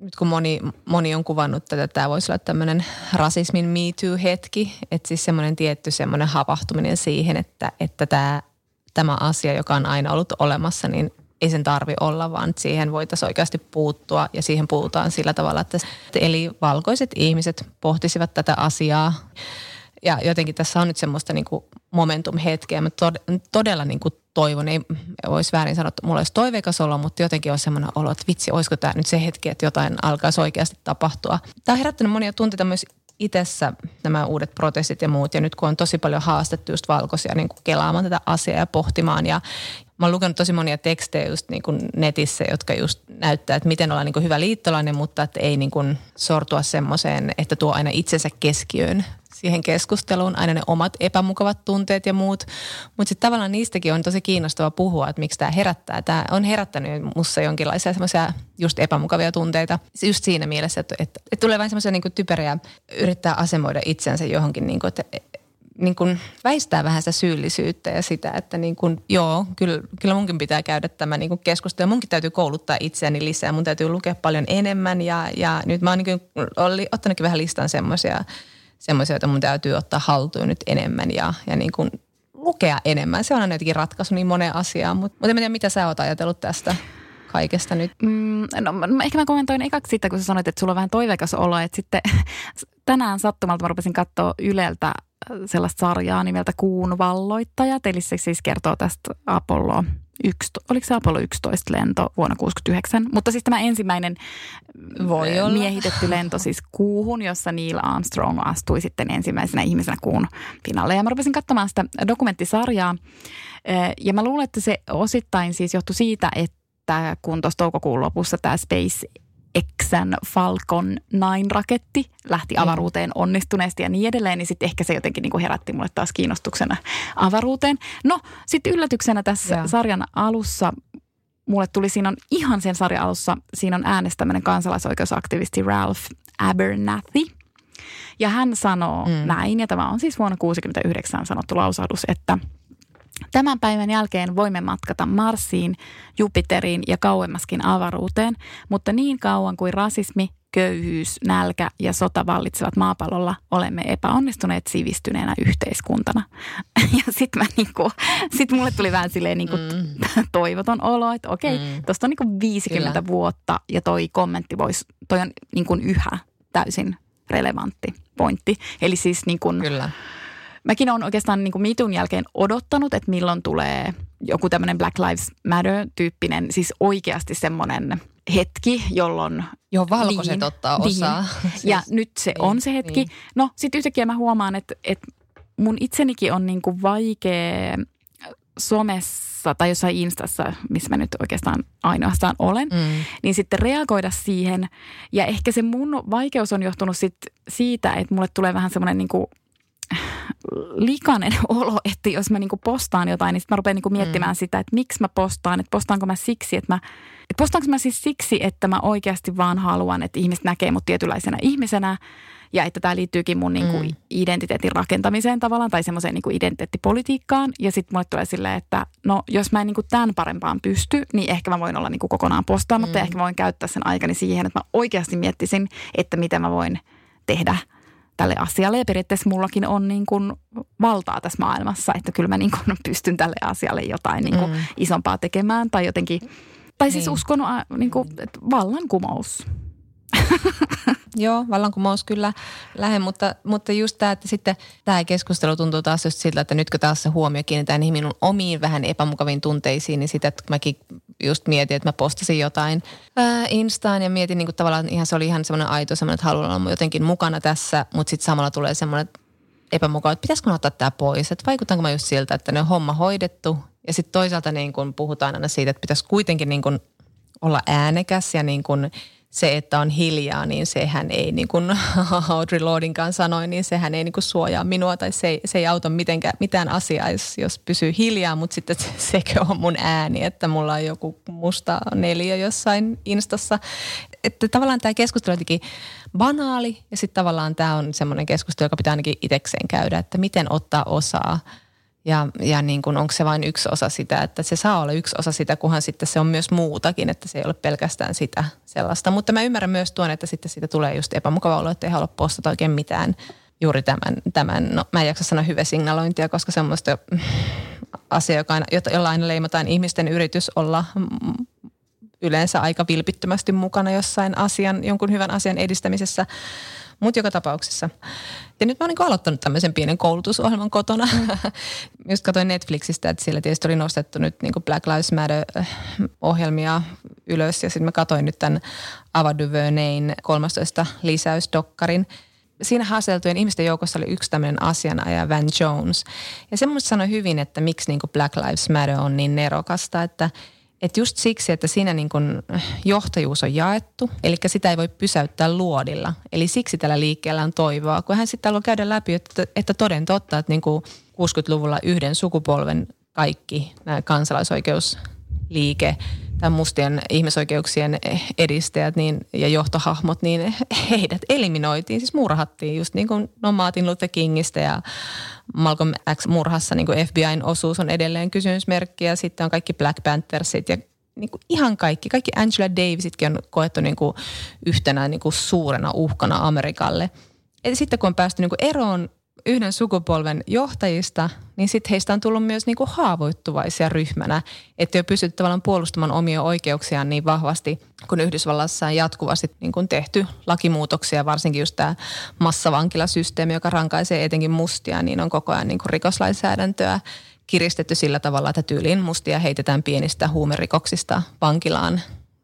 nyt kun moni, moni on kuvannut tätä, tämä voisi olla tämmöinen rasismin Me Too-hetki, että siis semmoinen tietty semmoinen havahtuminen siihen, että, että tämä, tämä asia, joka on aina ollut olemassa, niin ei sen tarvi olla, vaan siihen voitaisiin oikeasti puuttua ja siihen puhutaan sillä tavalla, että eli valkoiset ihmiset pohtisivat tätä asiaa ja jotenkin tässä on nyt semmoista niin kuin momentum-hetkeä. Mä todella niin kuin toivon, ei olisi väärin sanoa, että mulla olisi toiveikas olo, mutta jotenkin on semmoinen olo, että vitsi, olisiko tämä nyt se hetki, että jotain alkaisi oikeasti tapahtua. Tämä on herättänyt monia tunteita myös itsessä nämä uudet protestit ja muut. Ja nyt kun on tosi paljon haastettu just valkoisia niin kuin kelaamaan tätä asiaa ja pohtimaan. Ja mä oon lukenut tosi monia tekstejä just niin kuin netissä, jotka just näyttää, että miten olla niin kuin hyvä liittolainen, mutta että ei niin kuin sortua semmoiseen, että tuo aina itsensä keskiöön siihen keskusteluun, aina ne omat epämukavat tunteet ja muut. Mutta sitten tavallaan niistäkin on tosi kiinnostava puhua, että miksi tämä herättää. Tämä on herättänyt mussa jonkinlaisia semmoisia just epämukavia tunteita. Just siinä mielessä, että, että, että tulee vain semmoisia niin typeriä, yrittää asemoida itsensä johonkin, niin kuin, että niin kuin väistää vähän sitä syyllisyyttä ja sitä, että niin kuin, joo, kyllä, kyllä munkin pitää käydä tämä niin kuin keskustelu. Munkin täytyy kouluttaa itseäni lisää, mun täytyy lukea paljon enemmän ja, ja nyt mä oon niin kuin, oli, ottanutkin vähän listan semmoisia semmoisia, joita mun täytyy ottaa haltuun nyt enemmän ja, ja niin kuin lukea enemmän. Se on aina jotenkin ratkaisu niin moneen asiaan, mutta, mutta en tiedä, mitä sä oot ajatellut tästä kaikesta nyt? Mm, no ehkä mä kommentoin ekaksi sitä, kun sä sanoit, että sulla on vähän toiveikas olo, että sitten tänään sattumalta mä rupesin katsoa Yleltä sellaista sarjaa nimeltä Kuun valloittajat, eli se siis kertoo tästä Apollo 11, oliko se Apollo 11 lento vuonna 69, mutta siis tämä ensimmäinen Voi olla. miehitetty lento siis kuuhun, jossa Neil Armstrong astui sitten ensimmäisenä ihmisenä kuun finalle. Ja mä rupesin katsomaan sitä dokumenttisarjaa ja mä luulen, että se osittain siis johtui siitä, että kun tuossa toukokuun lopussa tämä Space Xn Falcon 9-raketti lähti avaruuteen onnistuneesti ja niin edelleen, niin sitten ehkä se jotenkin niin kuin herätti mulle taas kiinnostuksena avaruuteen. No, sitten yllätyksenä tässä yeah. sarjan alussa mulle tuli, siinä on ihan sen sarjan alussa, siinä on äänestäminen kansalaisoikeusaktivisti Ralph Abernathy. Ja hän sanoo mm. näin, ja tämä on siis vuonna 1969 sanottu lausahdus, että – Tämän päivän jälkeen voimme matkata Marsiin, Jupiteriin ja kauemmaskin avaruuteen, mutta niin kauan kuin rasismi, köyhyys, nälkä ja sota vallitsevat maapallolla, olemme epäonnistuneet sivistyneenä yhteiskuntana. Ja sitten niinku, sit mulle tuli vähän silleen niinku mm. toivoton olo, että okei, mm. tuosta on niinku 50 Kyllä. vuotta ja toi kommentti voisi, toi on niinku yhä täysin relevantti pointti. Eli siis niin kuin, Kyllä mäkin olen oikeastaan niin kuin mitun jälkeen odottanut, että milloin tulee joku tämmöinen Black Lives Matter-tyyppinen, siis oikeasti semmoinen hetki, jolloin... Joo, valkoiset niin, ottaa niin. osaa. Niin. Siis, ja nyt se niin, on se hetki. Niin. No sitten yhtäkkiä mä huomaan, että, että mun itsenikin on niin kuin vaikea somessa tai jossain instassa, missä mä nyt oikeastaan ainoastaan olen, mm. niin sitten reagoida siihen. Ja ehkä se mun vaikeus on johtunut sit siitä, että mulle tulee vähän semmoinen niin kuin likainen olo, että jos mä niinku postaan jotain, niin sitten mä rupean niinku miettimään mm. sitä, että miksi mä postaan, että postaanko mä siksi, että mä, että postaanko mä siis siksi, että mä oikeasti vaan haluan, että ihmiset näkee mut tietynlaisena ihmisenä ja että tämä liittyykin mun niinku mm. identiteetin rakentamiseen tavallaan tai semmoiseen niinku identiteettipolitiikkaan ja sitten mulle tulee silleen, että no jos mä en niinku tämän parempaan pysty, niin ehkä mä voin olla niinku kokonaan postaamatta mm. ja ehkä mä voin käyttää sen aikani siihen, että mä oikeasti miettisin, että mitä mä voin tehdä – tälle asialle. Ja periaatteessa mullakin on niin kuin valtaa tässä maailmassa, että kyllä mä niin kuin pystyn tälle asialle jotain niin kuin mm. isompaa tekemään tai jotenkin, tai siis niin. uskon niin kuin, että vallankumous. Joo, vallankumous kyllä lähe, mutta, mutta just tämä, että sitten tämä keskustelu tuntuu taas just siltä, että nytkö taas se huomio kiinnitetään niihin minun omiin vähän epämukaviin tunteisiin, niin sitä, että mäkin just mietin, että mä postasin jotain ää, Instaan ja mietin niin kuin tavallaan ihan se oli ihan semmoinen aito semmoinen, että haluan olla jotenkin mukana tässä, mutta sitten samalla tulee semmoinen epämukava, että pitäisikö mä ottaa tämä pois, että vaikutanko mä just siltä, että ne on homma hoidettu? Ja sitten toisaalta niin kuin puhutaan aina siitä, että pitäisi kuitenkin niin kuin olla äänekäs ja niin kuin – se, että on hiljaa, niin sehän ei, niin kuin Audrey Lordinkaan sanoi, niin sehän ei niin kuin suojaa minua tai se ei, se ei auta mitenkään, mitään asiaa, jos, jos pysyy hiljaa, mutta sitten sekö on mun ääni, että mulla on joku musta neljä jossain instassa. Että tavallaan tämä keskustelu on banaali ja sitten tavallaan tämä on semmoinen keskustelu, joka pitää ainakin itsekseen käydä, että miten ottaa osaa – ja, ja niin kuin onko se vain yksi osa sitä, että se saa olla yksi osa sitä, kunhan sitten se on myös muutakin, että se ei ole pelkästään sitä sellaista. Mutta mä ymmärrän myös tuon, että sitten siitä tulee just epämukava olo, että ei halua postata oikein mitään juuri tämän, tämän no mä en jaksa sanoa hyvä signalointia, koska semmoista asia, joka aina, jolla aina leimataan ihmisten yritys olla yleensä aika vilpittömästi mukana jossain asian, jonkun hyvän asian edistämisessä – mutta joka tapauksessa. Ja nyt mä oon niin aloittanut tämmöisen pienen koulutusohjelman kotona. Mm. Just katsoin Netflixistä, että siellä tietysti oli nostettu nyt niin Black Lives Matter-ohjelmia ylös. Ja sitten mä katsoin nyt tämän Ava DuVernayn 13 lisäysdokkarin siinä haasteltujen ihmisten joukossa oli yksi tämmöinen asianaja, Van Jones. Ja se mun sanoi hyvin, että miksi niin Black Lives Matter on niin nerokasta, että – että just siksi, että siinä niin kun johtajuus on jaettu, eli sitä ei voi pysäyttää luodilla. Eli siksi tällä liikkeellä on toivoa. Kun hän sitten haluaa käydä läpi, että, että toden totta, että niin 60-luvulla yhden sukupolven kaikki nämä kansalaisoikeusliike tai mustien ihmisoikeuksien edistäjät niin, ja johtohahmot, niin heidät eliminoitiin, siis murhattiin just niin kuin no Martin Luther Kingistä ja Malcolm X murhassa niin kuin FBIn osuus on edelleen kysymysmerkki ja sitten on kaikki Black Panthersit ja niin kuin ihan kaikki. Kaikki Angela Davisitkin on koettu niin kuin yhtenä niin kuin suurena uhkana Amerikalle. Ja sitten kun on päästy niin kuin eroon yhden sukupolven johtajista, niin sitten heistä on tullut myös niinku haavoittuvaisia ryhmänä, että ole pystytty tavallaan puolustamaan omia oikeuksiaan niin vahvasti, kun Yhdysvallassa on jatkuvasti niin kuin tehty lakimuutoksia, varsinkin just tämä massavankilasysteemi, joka rankaisee etenkin mustia, niin on koko ajan niin kuin rikoslainsäädäntöä kiristetty sillä tavalla, että tyyliin mustia heitetään pienistä huumerikoksista vankilaan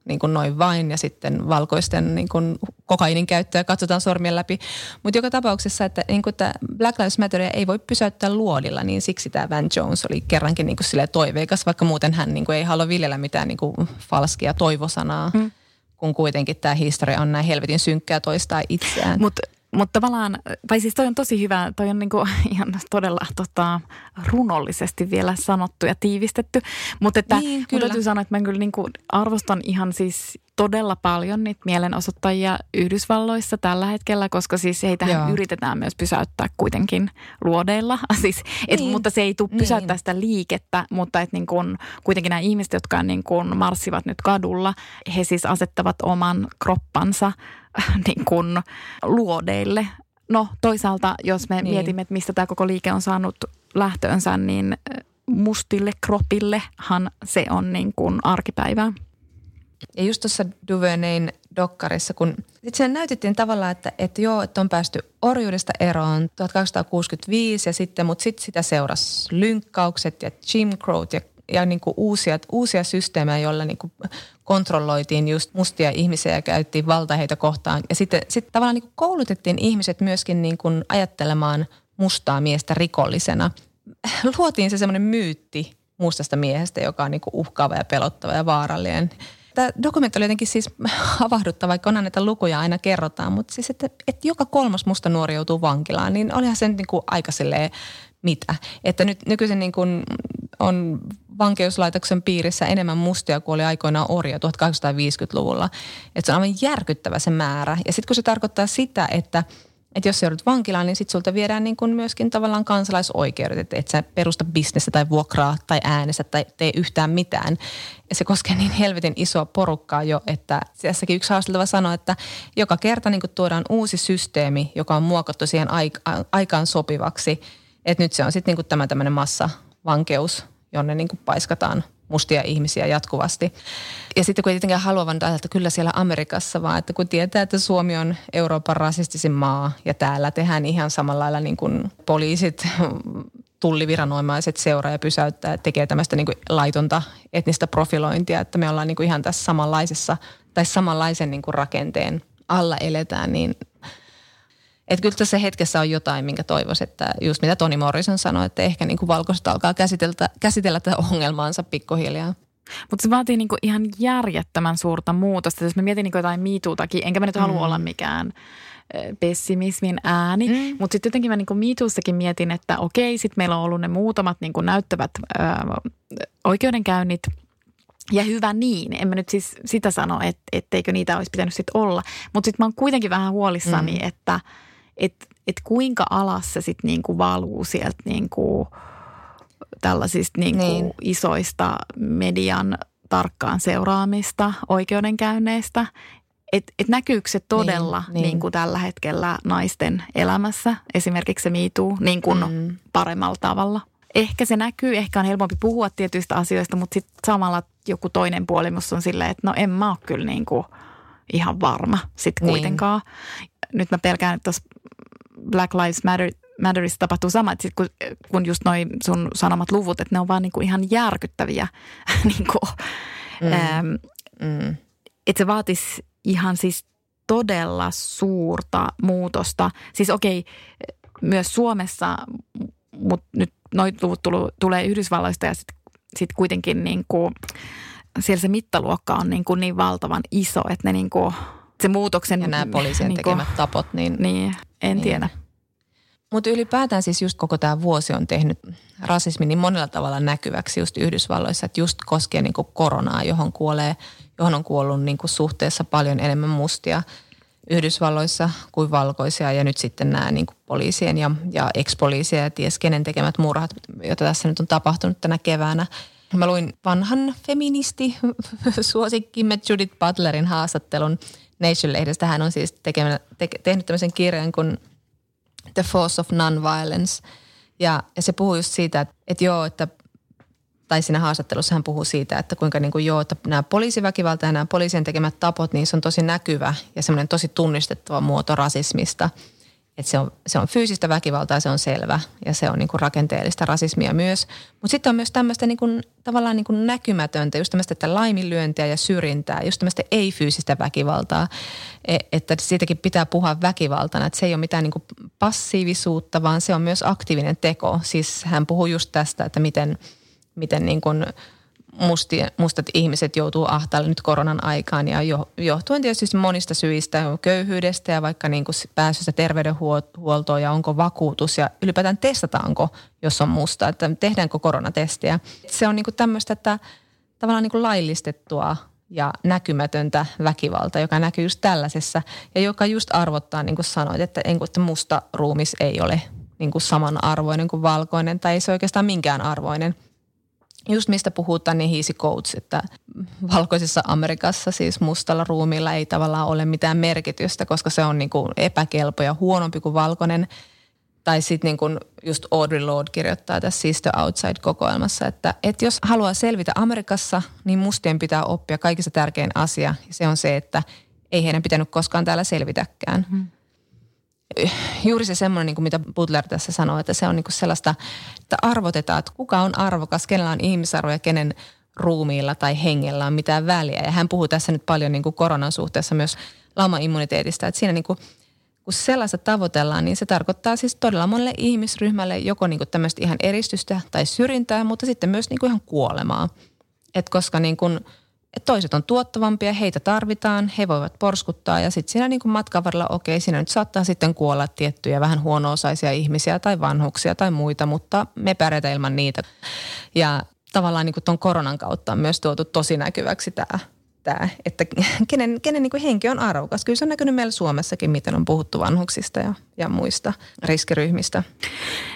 niin kuin noin vain ja sitten valkoisten niin kuin kokainin käyttöä katsotaan sormien läpi. Mutta joka tapauksessa, että niin kuin tämä Black Lives Matter ei voi pysäyttää luodilla, niin siksi tämä Van Jones oli kerrankin niin kuin toiveikas, vaikka muuten hän niin kuin ei halua viljellä mitään niin kuin falskia toivosanaa. Hmm kun kuitenkin tämä historia on näin helvetin synkkää toistaa itseään. Mutta mutta tavallaan, tai siis toi on tosi hyvä, toi on niinku ihan todella tota, runollisesti vielä sanottu ja tiivistetty. Mutta että niin, kyllä. täytyy sanoa, että mä kyllä niinku arvostan ihan siis todella paljon niitä mielenosoittajia Yhdysvalloissa tällä hetkellä, koska siis heitä yritetään myös pysäyttää kuitenkin luodeilla. Siis, et, niin. Mutta se ei tule pysäyttää niin. sitä liikettä, mutta et niin kun, kuitenkin nämä ihmiset, jotka niin kun marssivat nyt kadulla, he siis asettavat oman kroppansa niin kun, luodeille. No toisaalta, jos me niin. mietimme, että mistä tämä koko liike on saanut lähtöönsä, niin mustille kropillehan se on niin kuin arkipäivää. Ja just tuossa Duvernayn dokkarissa, kun itse näytettiin tavallaan, että, että joo, että on päästy orjuudesta eroon 1265 ja sitten, mutta sitten sitä seurasi lynkkaukset ja Jim Crow ja, ja niin kuin uusia, uusia systeemejä, joilla niin kuin kontrolloitiin just mustia ihmisiä ja käyttiin valta heitä kohtaan. Ja sitten, sitten tavallaan niin koulutettiin ihmiset myöskin niin kuin ajattelemaan mustaa miestä rikollisena. Luotiin se semmoinen myytti mustasta miehestä, joka on niin kuin uhkaava ja pelottava ja vaarallinen – tämä dokumentti oli jotenkin siis havahduttava, vaikka onhan näitä lukuja aina kerrotaan, mutta siis että, että joka kolmas musta nuori joutuu vankilaan, niin olihan se niin kuin aika silleen, mitä. Että nyt nykyisin niin kuin on vankeuslaitoksen piirissä enemmän mustia kuin oli aikoinaan orja 1850-luvulla. Että se on aivan järkyttävä se määrä. Ja sitten kun se tarkoittaa sitä, että Että jos joudut vankilaan, niin sitten sulta viedään niin kuin myöskin tavallaan kansalaisoikeudet, että et sä perusta bisnestä tai vuokraa tai äänestä tai tee yhtään mitään. Ja se koskee niin helvetin isoa porukkaa jo, että tässäkin yksi haastateltava sanoi, että joka kerta niin kuin tuodaan uusi systeemi, joka on muokattu siihen aikaan sopivaksi. Että nyt se on sitten niin kuin tämä tämmöinen massavankeus, jonne niin kuin paiskataan – mustia ihmisiä jatkuvasti. Ja sitten kun ei tietenkään halua että kyllä siellä Amerikassa, vaan että kun tietää, että Suomi on Euroopan rasistisin maa ja täällä tehdään ihan samalla lailla niin kuin poliisit, tulliviranomaiset seuraa ja pysäyttää, tekee tämmöistä niin kuin laitonta etnistä profilointia, että me ollaan niin kuin ihan tässä samanlaisessa tai samanlaisen niin kuin rakenteen alla eletään, niin että kyllä tässä hetkessä on jotain, minkä toivoisi, että just mitä Toni Morrison sanoi, että ehkä niin kuin valkoiset alkaa käsitellä, käsitellä tätä ongelmaansa pikkuhiljaa. Mutta se vaatii niinku ihan järjettömän suurta muutosta. Jos mä mietin niinku jotain miituutakin, enkä mä nyt halua mm. olla mikään pessimismin ääni. Mm. Mutta sitten jotenkin mä niinku miituussakin mietin, että okei, sitten meillä on ollut ne muutamat niinku näyttävät ö, oikeudenkäynnit – ja hyvä niin. En mä nyt siis sitä sano, et, etteikö niitä olisi pitänyt sitten olla. Mutta sitten mä oon kuitenkin vähän huolissani, mm. että – että et kuinka alas se sitten niinku valuu sieltä niinku tällaisista niinku niin. isoista median tarkkaan seuraamista oikeudenkäynneistä. Että et näkyykö se todella niin, niin. Niin kuin tällä hetkellä naisten elämässä, esimerkiksi se miituu niin kuin mm. paremmalla tavalla? Ehkä se näkyy, ehkä on helpompi puhua tietyistä asioista, mutta sitten samalla joku toinen puoli on silleen, että no en mä ole kyllä niin kuin ihan varma sitten niin. kuitenkaan. Niin. Nyt mä pelkään, että tuossa Black Lives Matter Matterissa tapahtuu sama, että sit kun, kun just noin sun sanomat luvut, että ne on vaan niinku ihan järkyttäviä. niinku, mm. Ähm, mm. Että se vaatisi ihan siis todella suurta muutosta. Siis okei, myös Suomessa, mutta nyt noin luvut tulu, tulee Yhdysvalloista ja sitten sit kuitenkin niinku, siellä se mittaluokka on niinku niin valtavan iso, että ne niinku, se muutoksen... Ja nämä poliisien niinku, tekemät tapot, niin... Niin, en niin. tiedä. Mutta ylipäätään siis just koko tämä vuosi on tehnyt rasismin niin monella tavalla näkyväksi just Yhdysvalloissa, että just koskee niin kuin koronaa, johon, kuolee, johon on kuollut niin kuin suhteessa paljon enemmän mustia Yhdysvalloissa kuin valkoisia ja nyt sitten nämä niin kuin poliisien ja, ja ex-poliisien ja ties kenen tekemät murhat, joita tässä nyt on tapahtunut tänä keväänä. Mä luin vanhan feministi suosikkimme Judith Butlerin haastattelun Nation-lehdestä. Hän on siis tekemä, te, tehnyt tämmöisen kirjan kuin – The Force of Nonviolence. Ja, ja se puhuu just siitä, että, että joo, että tai siinä haastattelussa hän puhuu siitä, että kuinka niin kuin joo, että nämä poliisiväkivalta ja nämä poliisien tekemät tapot, niin se on tosi näkyvä ja semmoinen tosi tunnistettava muoto rasismista – että se on, se on fyysistä väkivaltaa, se on selvä ja se on niin kuin rakenteellista rasismia myös. Mutta sitten on myös tämmöistä niin kuin, tavallaan niin kuin näkymätöntä, just tämmöistä että laiminlyöntiä ja syrjintää, just tämmöistä ei-fyysistä väkivaltaa, e, että siitäkin pitää puhua väkivaltana, että se ei ole mitään niin kuin passiivisuutta, vaan se on myös aktiivinen teko. Siis hän puhuu just tästä, että miten, miten niin kuin – musti, mustat ihmiset joutuu ahtaalle nyt koronan aikaan ja jo, johtuen tietysti monista syistä, köyhyydestä ja vaikka niin kuin pääsystä terveydenhuoltoon ja onko vakuutus ja ylipäätään testataanko, jos on musta, että tehdäänkö koronatestiä. Se on niin kuin tämmöistä, että tavallaan niin kuin laillistettua ja näkymätöntä väkivalta, joka näkyy just tällaisessa ja joka just arvottaa, niin kuin sanoit, että, että musta ruumis ei ole niin kuin samanarvoinen kuin valkoinen tai ei se oikeastaan minkään arvoinen – just mistä puhutaan, niin hiisi coach, että valkoisessa Amerikassa siis mustalla ruumilla ei tavallaan ole mitään merkitystä, koska se on niin kuin epäkelpo ja huonompi kuin valkoinen. Tai sitten niin kuin just Audrey Lorde kirjoittaa tässä Sister Outside-kokoelmassa, että, että jos haluaa selvitä Amerikassa, niin mustien pitää oppia kaikista tärkein asia. Ja se on se, että ei heidän pitänyt koskaan täällä selvitäkään. Mm juuri se semmoinen, niin mitä Butler tässä sanoi, että se on niin kuin sellaista, että arvotetaan, että kuka on arvokas, kenellä on ihmisarvo ja kenen ruumiilla tai hengellä on mitään väliä. Ja hän puhuu tässä nyt paljon niin kuin koronan suhteessa myös laumaimmuniteetista, että siinä niin kuin, kun sellaista tavoitellaan, niin se tarkoittaa siis todella monelle ihmisryhmälle joko niin kuin tämmöistä ihan eristystä tai syrjintää, mutta sitten myös niin kuin ihan kuolemaa. Et koska niin kuin – toiset on tuottavampia, heitä tarvitaan, he voivat porskuttaa ja sitten siinä niin kuin matkan varrella, okei, siinä nyt saattaa sitten kuolla tiettyjä vähän huono-osaisia ihmisiä tai vanhuksia tai muita, mutta me pärjätään ilman niitä. Ja tavallaan niin kuin tuon koronan kautta on myös tuotu tosi näkyväksi tämä, tämä, että kenen, kenen niin kuin henki on arvokas. Kyllä se on näkynyt meillä Suomessakin, miten on puhuttu vanhuksista ja, ja muista riskiryhmistä.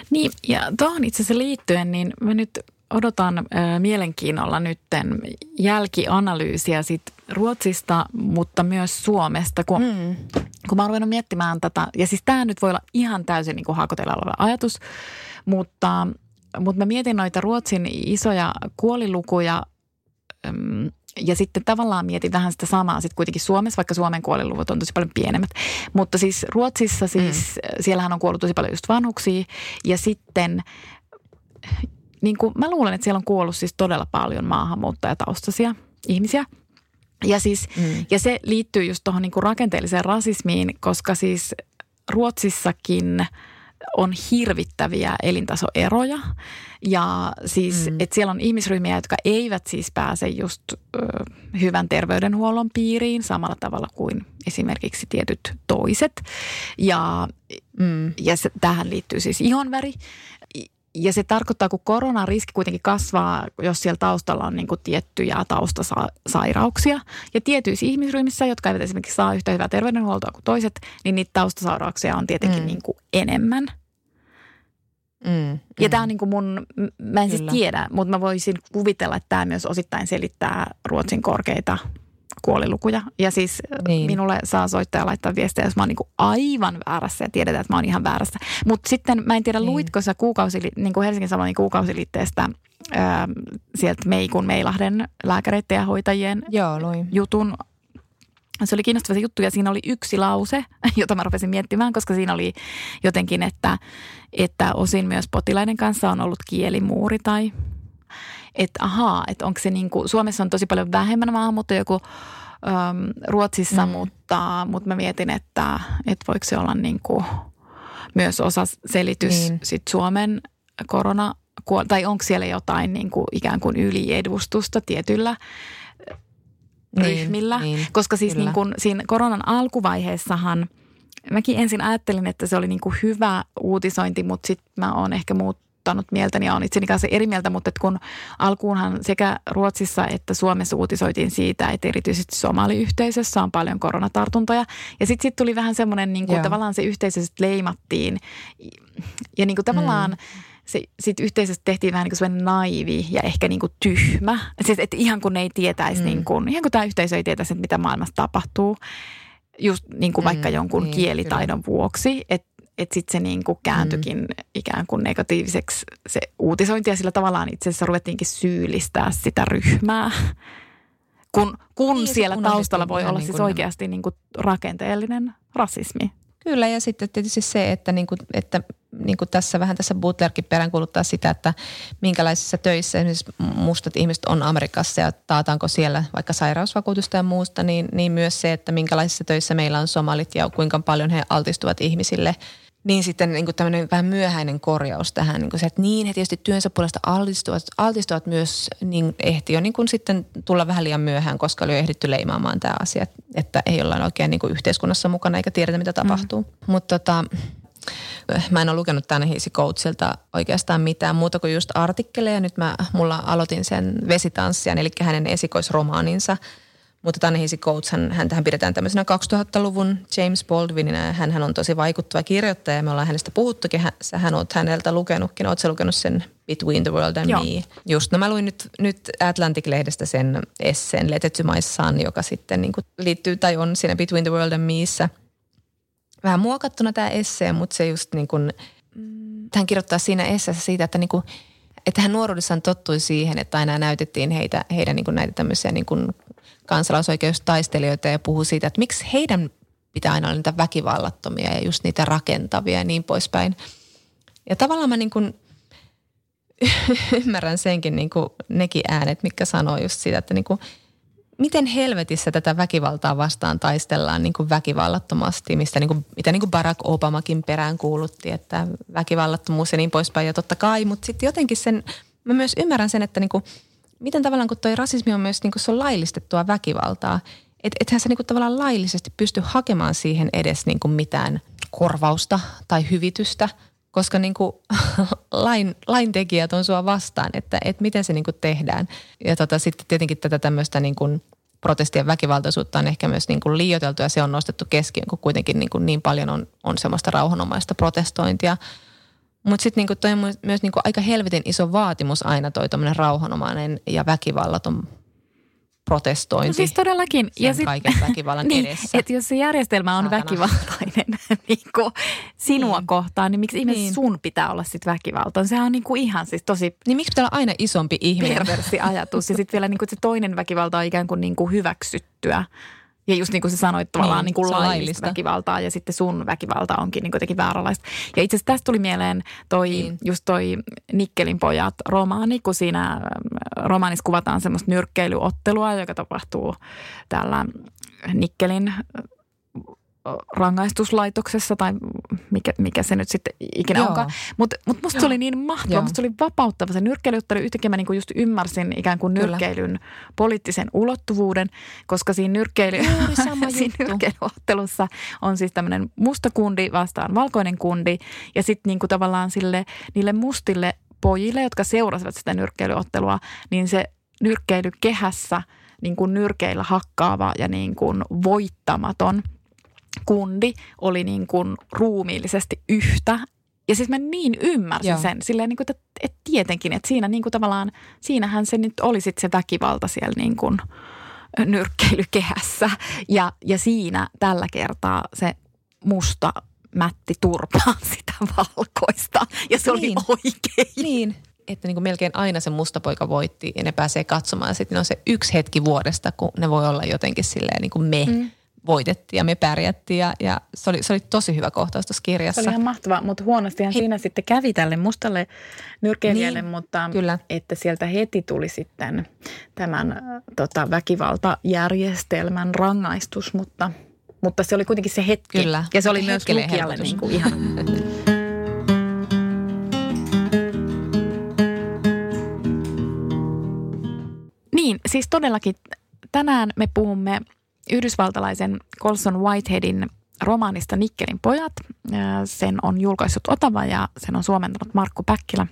Niin, ja tuohon itse asiassa liittyen, niin mä nyt odotan äh, mielenkiinnolla nytten jälkianalyysiä sit Ruotsista, mutta myös Suomesta, kun, mm. kun mä oon ruvennut miettimään tätä. Ja siis tämä nyt voi olla ihan täysin niin haakotella oleva ajatus, mutta, mutta mä mietin noita Ruotsin isoja kuolilukuja ja sitten tavallaan mietin vähän sitä samaa sitten kuitenkin Suomessa, vaikka Suomen kuoliluvut on tosi paljon pienemmät. Mutta siis Ruotsissa siis, mm. siellähän on kuollut tosi paljon just vanhuksia ja sitten niin kuin, mä luulen, että siellä on kuollut siis todella paljon maahanmuuttajataustaisia ihmisiä. Ja, siis, mm. ja se liittyy just tuohon niin rakenteelliseen rasismiin, koska siis Ruotsissakin on hirvittäviä elintasoeroja. Ja siis, mm. että siellä on ihmisryhmiä, jotka eivät siis pääse just ö, hyvän terveydenhuollon piiriin samalla tavalla kuin esimerkiksi tietyt toiset. Ja, mm. ja se, tähän liittyy siis ihonväri. Ja se tarkoittaa, kun koronan riski kuitenkin kasvaa, jos siellä taustalla on niin kuin tiettyjä taustasairauksia. Ja tietyissä ihmisryhmissä, jotka eivät esimerkiksi saa yhtä hyvää terveydenhuoltoa kuin toiset, niin niitä taustasairauksia on tietenkin mm. niin kuin enemmän. Mm, ja mm. tämä on niin kuin mun, mä en siis Kyllä. siis tiedä, mutta mä voisin kuvitella, että tämä myös osittain selittää Ruotsin korkeita kuolilukuja. Ja siis niin. minulle saa soittaa ja laittaa viestejä, jos mä oon niin aivan väärässä ja tiedetään, että mä oon ihan väärässä. Mutta sitten mä en tiedä, niin. luitko sä kuukausi, niin kuin Helsingin Sanomin kuukausiliitteestä ää, sieltä Meikun Meilahden lääkäreiden ja hoitajien Joo, luin. jutun se oli kiinnostava se juttu ja siinä oli yksi lause, jota mä rupesin miettimään, koska siinä oli jotenkin, että, että osin myös potilaiden kanssa on ollut kielimuuri tai että ahaa, että onko se niin kuin, Suomessa on tosi paljon vähemmän maahanmuuttajia kuin äm, Ruotsissa, mm. mutta, mutta mä mietin, että, että voiko se olla niin kuin myös osa selitys niin. sit Suomen korona, tai onko siellä jotain niin kuin ikään kuin yliedustusta tietyllä niin, ryhmillä, niin, koska siis niin kuin siinä koronan alkuvaiheessahan mäkin ensin ajattelin, että se oli niin kuin hyvä uutisointi, mutta sitten mä oon ehkä muut, muuttanut mieltäni ja on itseni kanssa eri mieltä, mutta että kun alkuunhan sekä Ruotsissa että Suomessa uutisoitiin siitä, että erityisesti somaliyhteisössä on paljon koronatartuntoja. Ja sitten sit tuli vähän semmoinen, niin kuin tavallaan se yhteisö leimattiin ja niin kuin tavallaan mm se, sit yhteisöstä tehtiin vähän niin kuin naivi ja ehkä niin kuin tyhmä. Siis, että ihan kun ne ei tietäisi, mm. niin kuin, ihan kun tämä yhteisö ei tietäisi, että mitä maailmassa tapahtuu, just niin kuin mm, vaikka jonkun niin, kielitaidon kyllä. vuoksi. Että että sitten se niin kuin kääntyikin mm. ikään kuin negatiiviseksi se uutisointi ja sillä tavallaan itse asiassa ruvettiinkin syyllistää sitä ryhmää. Kun, kun niin, siellä taustalla voi olla niin siis oikeasti niin kuin rakenteellinen rasismi. Kyllä ja sitten tietysti se, että, niin kuin, että niin kuin tässä vähän tässä Butlerkin peräänkuuluttaa sitä, että minkälaisissa töissä esimerkiksi mustat ihmiset on Amerikassa ja taataanko siellä vaikka sairausvakuutusta ja muusta, niin, niin myös se, että minkälaisissa töissä meillä on somalit ja kuinka paljon he altistuvat ihmisille – niin sitten niin kuin tämmöinen vähän myöhäinen korjaus tähän, niin kuin se, että niin he tietysti työnsä puolesta altistuvat, altistuvat myös, niin ehti jo niin kuin sitten tulla vähän liian myöhään, koska oli jo ehditty leimaamaan tämä asia, että ei olla oikein niin kuin yhteiskunnassa mukana eikä tiedetä mitä tapahtuu. Mm. Mutta tota, mä en ole lukenut tänne Hiisi Coachilta oikeastaan mitään muuta kuin just artikkeleja. Nyt mä, mulla aloitin sen Vesitanssian, eli hänen esikoisromaaninsa – mutta Tanehisi Coates, hän, häntähän pidetään tämmöisenä 2000-luvun James Baldwinina ja hän on tosi vaikuttava kirjoittaja ja me ollaan hänestä puhuttukin. Hän, hän oot häneltä lukenutkin, ootko lukenut sen Between the World and Joo. Me? Just, no mä luin nyt, nyt Atlantic-lehdestä sen esseen Let It to My Son, joka sitten niin liittyy tai on siinä Between the World and Meissa. Vähän muokattuna tämä essee, mutta se just niin kuin, hän kirjoittaa siinä esseessä siitä, että niin kuin, että hän nuoruudessaan tottui siihen, että aina näytettiin heitä, heidän niin kuin näitä tämmöisiä niin kuin kansalaisoikeustaistelijoita ja puhuu siitä, että miksi heidän pitää aina olla niitä väkivallattomia ja just niitä rakentavia ja niin poispäin. Ja tavallaan mä niin kuin ymmärrän senkin niin kuin nekin äänet, mitkä sanoo just sitä, että niin kuin, miten helvetissä tätä väkivaltaa vastaan taistellaan niin kuin väkivallattomasti, mistä niin kuin, mitä niin kuin Barack Obamakin perään kuulutti, että väkivallattomuus ja niin poispäin. Ja totta kai, mutta sitten jotenkin sen, mä myös ymmärrän sen, että niin kuin – miten tavallaan kun toi rasismi on myös niin kuin se on laillistettua väkivaltaa, että ethän sä niin kuin tavallaan laillisesti pysty hakemaan siihen edes niin kuin mitään korvausta tai hyvitystä, koska niin kuin lain, laintekijät on sua vastaan, että, että miten se niin kuin tehdään. Ja tota, sitten tietenkin tätä tämmöistä niin kuin protestien väkivaltaisuutta on ehkä myös niin kuin liioiteltu ja se on nostettu keskiön, kun kuitenkin niin, kuin niin paljon on, on semmoista rauhanomaista protestointia. Mutta sitten niinku toi on myös niinku aika helvetin iso vaatimus aina toi rauhanomainen ja väkivallaton protestointi. No siis todellakin. ja sit, kaiken väkivallan niin, edessä. Että jos se järjestelmä on Saatana. väkivaltainen niin kuin sinua niin. kohtaan, niin miksi ihmeessä niin. sun pitää olla sitten väkivaltainen? Sehän on niin kuin ihan siis tosi... Niin miksi pitää olla aina isompi ihminen? Perversi ajatus. ja sitten vielä niin kuin se toinen väkivalta on ikään kuin, niin kuin hyväksyttyä. Ja just niin kuin sä sanoit, tavallaan niin, niin kuin laillista väkivaltaa ja sitten sun väkivalta onkin niin jotenkin vääränlaista. Ja itse asiassa tästä tuli mieleen toi, niin. just toi Nikkelin pojat romaani, kun siinä ähm, romaanissa kuvataan semmoista nyrkkeilyottelua, joka tapahtuu täällä Nikkelin rangaistuslaitoksessa tai mikä, mikä se nyt sitten ikinä Joo. onkaan. Mutta mut musta Joo. se oli niin mahtavaa, Joo. musta se oli vapauttava. Se nyrkkeilyottelu yhtäkkiä mä niinku just ymmärsin ikään kuin nyrkkeilyn Kyllä. poliittisen ulottuvuuden, koska siinä, nyrkkeily, siinä nyrkkeilyottelussa on siis tämmöinen musta kundi vastaan valkoinen kundi ja sitten niinku tavallaan sille, niille mustille pojille, jotka seurasivat sitä nyrkkeilyottelua, niin se nyrkkeilykehässä niin kuin nyrkeillä hakkaava ja niin kuin voittamaton – kundi oli niin kuin ruumiillisesti yhtä. Ja siis mä niin ymmärsin Joo. sen silleen, niin kuin, että, että tietenkin, että siinä niin kuin tavallaan, siinähän se nyt oli sitten se väkivalta siellä niin kuin nyrkkeilykehässä. Ja, ja siinä tällä kertaa se musta mätti turpaa sitä valkoista. Ja se niin. oli oikein. Niin, että niin kuin melkein aina se musta poika voitti ja ne pääsee katsomaan. Sitten on se yksi hetki vuodesta, kun ne voi olla jotenkin silleen niin kuin me. Mm voitettiin ja me pärjättiin ja, ja se, oli, se oli tosi hyvä kohtaus tuossa kirjassa. Se oli ihan mahtava, mutta huonostihan He... siinä sitten kävi tälle mustalle nyrkeilijälle, niin, mutta kyllä. että sieltä heti tuli sitten tämän tota, väkivaltajärjestelmän rangaistus, mutta, mutta se oli kuitenkin se hetki. Kyllä. Ja se oli myös lukijalle niin kuin ihan... niin, siis todellakin tänään me puhumme yhdysvaltalaisen Colson Whiteheadin romaanista Nikkelin pojat. Sen on julkaissut Otava ja sen on suomentanut Markku Päkkilä.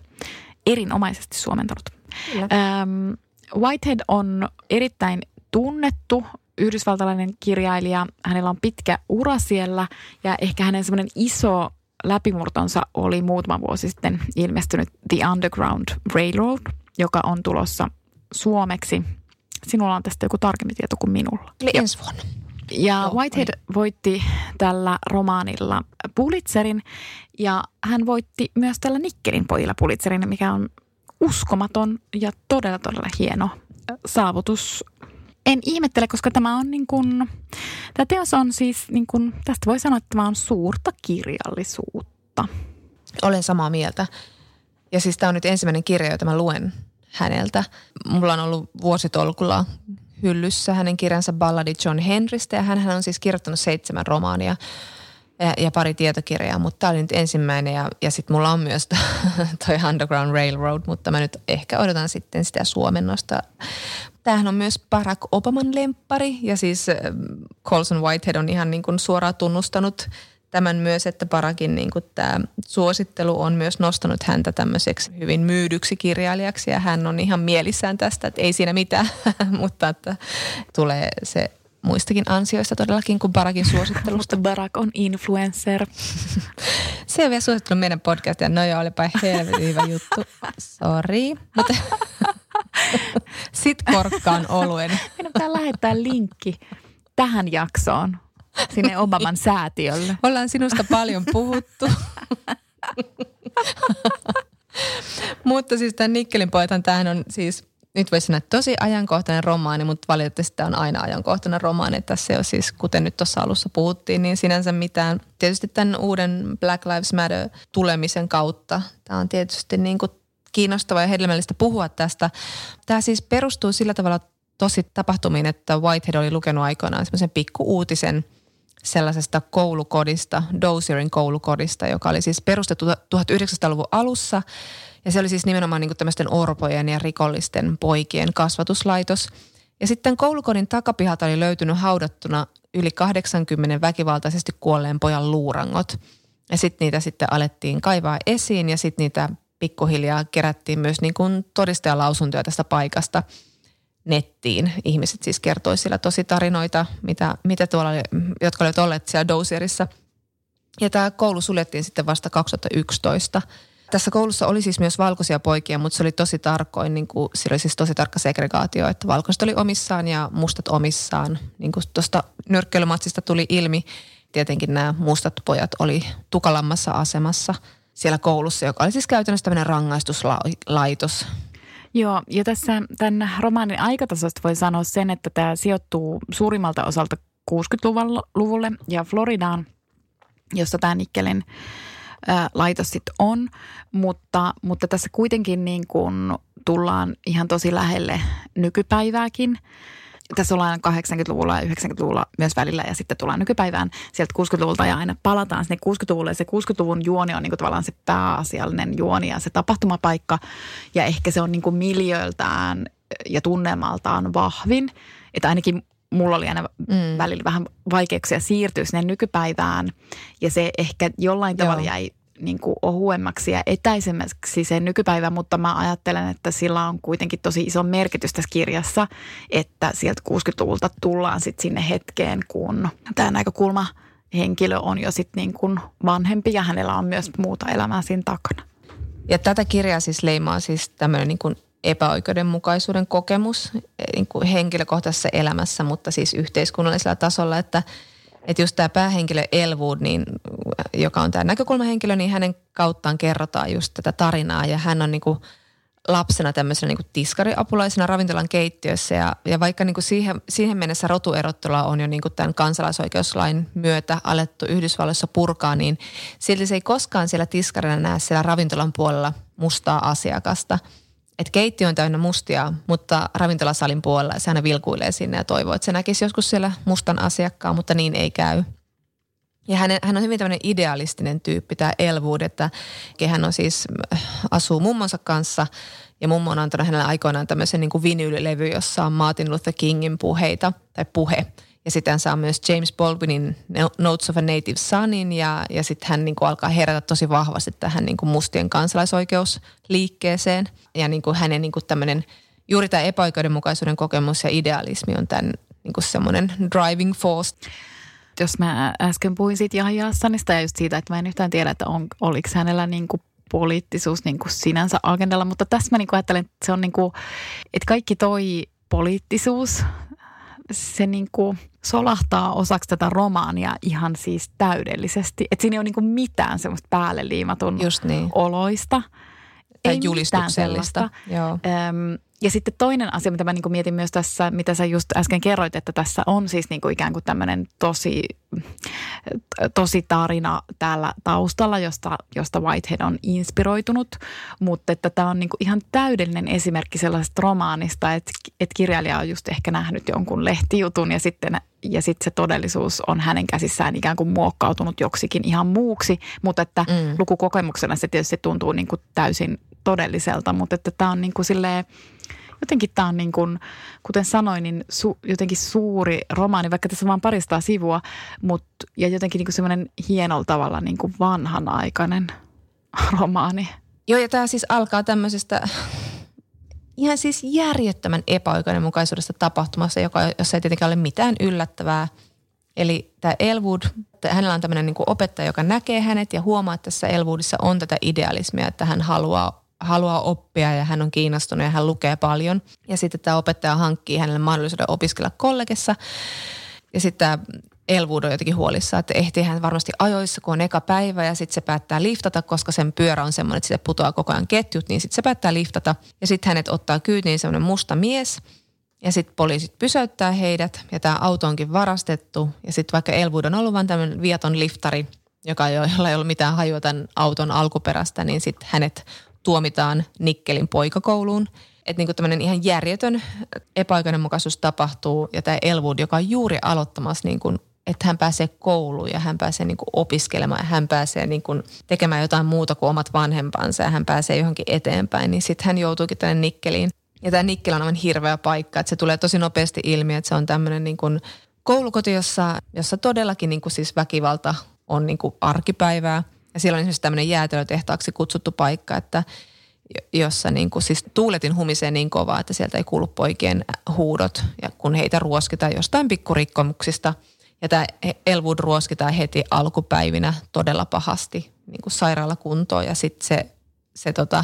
Erinomaisesti suomentanut. Ähm, Whitehead on erittäin tunnettu yhdysvaltalainen kirjailija. Hänellä on pitkä ura siellä ja ehkä hänen semmoinen iso läpimurtonsa oli muutama vuosi sitten ilmestynyt The Underground Railroad, joka on tulossa suomeksi Sinulla on tästä joku tarkempi tieto kuin minulla. Eli ensi vuonna. Ja Joo, Whitehead niin. voitti tällä romaanilla Pulitzerin ja hän voitti myös tällä Nikkelin pojilla Pulitzerin, mikä on uskomaton ja todella todella hieno saavutus. En ihmettele, koska tämä on niin kuin, tämä teos on siis niin kuin, tästä voi sanoa, että tämä on suurta kirjallisuutta. Olen samaa mieltä. Ja siis tämä on nyt ensimmäinen kirja, jota mä luen häneltä. Mulla on ollut vuositolkulla hyllyssä hänen kirjansa Balladi John Henrystä ja hän on siis kirjoittanut seitsemän romaania ja, ja pari tietokirjaa, mutta tämä oli nyt ensimmäinen ja, ja sitten mulla on myös toi Underground Railroad, mutta mä nyt ehkä odotan sitten sitä suomennosta. Tämähän on myös Barack Obaman lemppari ja siis Colson Whitehead on ihan niin kuin suoraan tunnustanut tämän myös, että Parakin niin kuin tämä suosittelu on myös nostanut häntä tämmöiseksi hyvin myydyksi kirjailijaksi ja hän on ihan mielissään tästä, että ei siinä mitään, mutta että tulee se muistakin ansioista todellakin kuin Barakin suosittelusta. Barak on influencer. se on vielä suosittanut meidän podcastia. No joo, olipa helvetin hyvä juttu. Sori. Mutta sit korkkaan oluen. Meidän pitää lähettää linkki tähän jaksoon sinne Obaman säätiölle. Ollaan sinusta paljon puhuttu. mutta siis tämän Nikkelin poetan, tämähän on siis, nyt voisi sanoa, tosi ajankohtainen romaani, mutta valitettavasti tämä on aina ajankohtainen romaani. Tässä on siis, kuten nyt tuossa alussa puhuttiin, niin sinänsä mitään. Tietysti tämän uuden Black Lives Matter tulemisen kautta, tämä on tietysti niin kuin kiinnostavaa ja hedelmällistä puhua tästä. Tämä siis perustuu sillä tavalla tosi tapahtumiin, että Whitehead oli lukenut aikoinaan semmoisen pikku uutisen – sellaisesta koulukodista, Dozierin koulukodista, joka oli siis perustettu 1900-luvun alussa. Ja se oli siis nimenomaan niin tämmöisten orpojen ja rikollisten poikien kasvatuslaitos. Ja sitten koulukodin takapihalta oli löytynyt haudattuna yli 80 väkivaltaisesti kuolleen pojan luurangot. Ja sitten niitä sitten alettiin kaivaa esiin ja sitten niitä pikkuhiljaa kerättiin myös niin todistajalausuntoja tästä paikasta. Nettiin. Ihmiset siis kertoi siellä tosi tarinoita, mitä, mitä tuolla jotka olivat olleet siellä Dosierissa. Ja tämä koulu suljettiin sitten vasta 2011. Tässä koulussa oli siis myös valkoisia poikia, mutta se oli tosi tarkoin, niin kuin, siellä oli siis tosi tarkka segregaatio, että valkoiset oli omissaan ja mustat omissaan. Niin kuin tuosta nyrkkeilymatsista tuli ilmi, tietenkin nämä mustat pojat oli tukalammassa asemassa siellä koulussa, joka oli siis käytännössä tämmöinen rangaistuslaitos. Joo, ja tässä tämän romaanin aikatasosta voi sanoa sen, että tämä sijoittuu suurimmalta osalta 60-luvulle ja Floridaan, jossa tämä Nikkelin laitos sitten on, mutta, mutta tässä kuitenkin niin kuin tullaan ihan tosi lähelle nykypäivääkin – tässä ollaan 80-luvulla ja 90-luvulla myös välillä ja sitten tullaan nykypäivään sieltä 60-luvulta ja aina palataan sinne 60-luvulle. Se 60-luvun juoni on niin kuin tavallaan se pääasiallinen juoni ja se tapahtumapaikka ja ehkä se on niin kuin miljöiltään ja tunnelmaltaan vahvin. Että ainakin mulla oli aina mm. välillä vähän vaikeuksia siirtyä sinne nykypäivään ja se ehkä jollain tavalla Joo. jäi niin kuin ohuemmaksi ja etäisemmäksi se nykypäivä, mutta mä ajattelen, että sillä on kuitenkin tosi iso merkitys tässä kirjassa, että sieltä 60-luvulta tullaan sitten sinne hetkeen, kun tämä näkökulma henkilö on jo sitten niin kuin vanhempi ja hänellä on myös muuta elämää siinä takana. Ja tätä kirjaa siis leimaa siis tämmöinen niin kuin epäoikeudenmukaisuuden kokemus niin kuin henkilökohtaisessa elämässä, mutta siis yhteiskunnallisella tasolla, että – että just tämä päähenkilö Elwood, niin, joka on tämä näkökulmahenkilö, niin hänen kauttaan kerrotaan just tätä tarinaa. Ja hän on niinku lapsena tämmöisenä niinku tiskariapulaisena ravintolan keittiössä. Ja, ja vaikka niinku siihen, siihen mennessä rotuerottelua on jo niinku tämän kansalaisoikeuslain myötä alettu Yhdysvalloissa purkaa, niin silti se ei koskaan siellä tiskarina näe siellä ravintolan puolella mustaa asiakasta – että keittiö on täynnä mustia, mutta ravintolasalin puolella se aina vilkuilee sinne ja toivoo, että se näkisi joskus siellä mustan asiakkaan, mutta niin ei käy. Ja hän, hän on hyvin tämmöinen idealistinen tyyppi, tämä Elwood, että hän on siis, äh, asuu mummonsa kanssa ja mummo on antanut hänelle aikoinaan tämmöisen niin kuin vinyylilevy, jossa on Martin Luther Kingin puheita tai puhe – ja sitten hän saa myös James Baldwinin Notes of a Native Sonin ja, ja sitten hän niin kuin alkaa herätä tosi vahvasti tähän niin kuin mustien kansalaisoikeusliikkeeseen. Ja niin kuin hänen niin kuin tämmöinen, juuri tämä epäoikeudenmukaisuuden kokemus ja idealismi on tämän niin kuin semmoinen driving force jos mä äsken puhuin siitä Jahja Hassanista ja just siitä, että mä en yhtään tiedä, että on, oliko hänellä niin kuin poliittisuus niin kuin sinänsä agendalla, mutta tässä mä niin kuin ajattelen, että se on niin kuin, että kaikki toi poliittisuus se niin kuin solahtaa osaksi tätä romaania ihan siis täydellisesti. Että siinä ei ole niin kuin mitään semmoista päälle liimatun Just niin. oloista. Tai ei julistuksellista. Joo. Öm, ja sitten toinen asia, mitä mä niin mietin myös tässä, mitä sä just äsken kerroit, että tässä on siis niin kuin ikään kuin tämmöinen tosi, tosi tarina täällä taustalla, josta, josta Whitehead on inspiroitunut, mutta että tämä on niin kuin ihan täydellinen esimerkki sellaisesta romaanista, että, että kirjailija on just ehkä nähnyt jonkun lehtijutun ja sitten ja sitten se todellisuus on hänen käsissään ikään kuin muokkautunut joksikin ihan muuksi, mutta että mm. lukukokemuksena se tietysti tuntuu niin kuin täysin todelliselta, mutta että tämä on niin kuin silleen, jotenkin tämä on niin kuin, kuten sanoin, niin su, jotenkin suuri romaani, vaikka tässä on vain parista sivua, mutta ja jotenkin niin kuin semmoinen hienolla tavalla niin kuin vanhanaikainen romaani. Joo, ja tämä siis alkaa tämmöisestä ihan siis järjettömän epäoikeudenmukaisuudesta tapahtumassa, joka, jossa ei tietenkään ole mitään yllättävää. Eli tämä Elwood, hänellä on tämmöinen niin opettaja, joka näkee hänet ja huomaa, että tässä Elwoodissa on tätä idealismia, että hän haluaa haluaa oppia ja hän on kiinnostunut ja hän lukee paljon. Ja sitten tämä opettaja hankkii hänelle mahdollisuuden opiskella kollegessa. Ja sitten Elwood on jotenkin huolissa, että ehtii hän varmasti ajoissa, kun on eka päivä ja sitten se päättää liftata, koska sen pyörä on semmoinen, että sitten putoaa koko ajan ketjut, niin sitten se päättää liftata. Ja sitten hänet ottaa kyytiin semmoinen musta mies ja sitten poliisit pysäyttää heidät ja tämä auto onkin varastettu. Ja sitten vaikka Elwood on ollut vain tämmöinen vieton liftari, joka ei ole, jolla ei ollut mitään hajua tämän auton alkuperästä, niin sitten hänet tuomitaan Nikkelin poikakouluun. Että niinku tämmöinen ihan järjetön epäoikeudenmukaisuus tapahtuu ja tämä Elwood, joka on juuri aloittamassa niin kuin että hän pääsee kouluun ja hän pääsee niin kuin opiskelemaan ja hän pääsee niin kuin tekemään jotain muuta kuin omat vanhempansa ja hän pääsee johonkin eteenpäin, niin sitten hän joutuukin tänne Nikkeliin. Ja tämä Nikkel on aivan hirveä paikka, että se tulee tosi nopeasti ilmi, että se on tämmöinen niin kuin koulukoti, jossa, jossa todellakin niin kuin siis väkivalta on niin kuin arkipäivää – ja siellä on esimerkiksi tämmöinen jäätelötehtaaksi kutsuttu paikka, että jossa niin kuin, siis tuuletin humisee niin kovaa, että sieltä ei kuulu poikien huudot, ja kun heitä ruoskitaan jostain pikkurikkomuksista. Ja tämä Elwood ruoskitaan heti alkupäivinä todella pahasti niin kuin sairaalakuntoon, ja sitten se, se tota,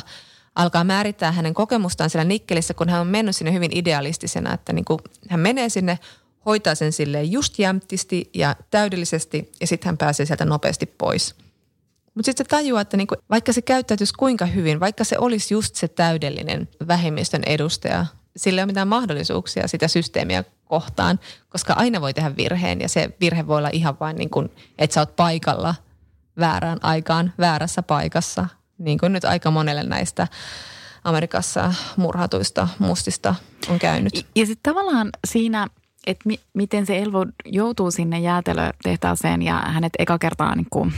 alkaa määrittää hänen kokemustaan siellä Nikkelissä, kun hän on mennyt sinne hyvin idealistisena, että niin kuin hän menee sinne, hoitaa sen sille just jämptisti ja täydellisesti ja sitten hän pääsee sieltä nopeasti pois. Mutta sitten se tajuaa, että niinku, vaikka se käyttäytyisi kuinka hyvin, vaikka se olisi just se täydellinen vähemmistön edustaja, sillä ei ole mitään mahdollisuuksia sitä systeemiä kohtaan, koska aina voi tehdä virheen ja se virhe voi olla ihan vain niin kuin, että sä oot paikalla väärään aikaan, väärässä paikassa, niin kuin nyt aika monelle näistä Amerikassa murhatuista mustista on käynyt. Ja sitten tavallaan siinä, että mi- miten se Elvo joutuu sinne jäätelötehtaaseen ja hänet eka kertaa niin kuin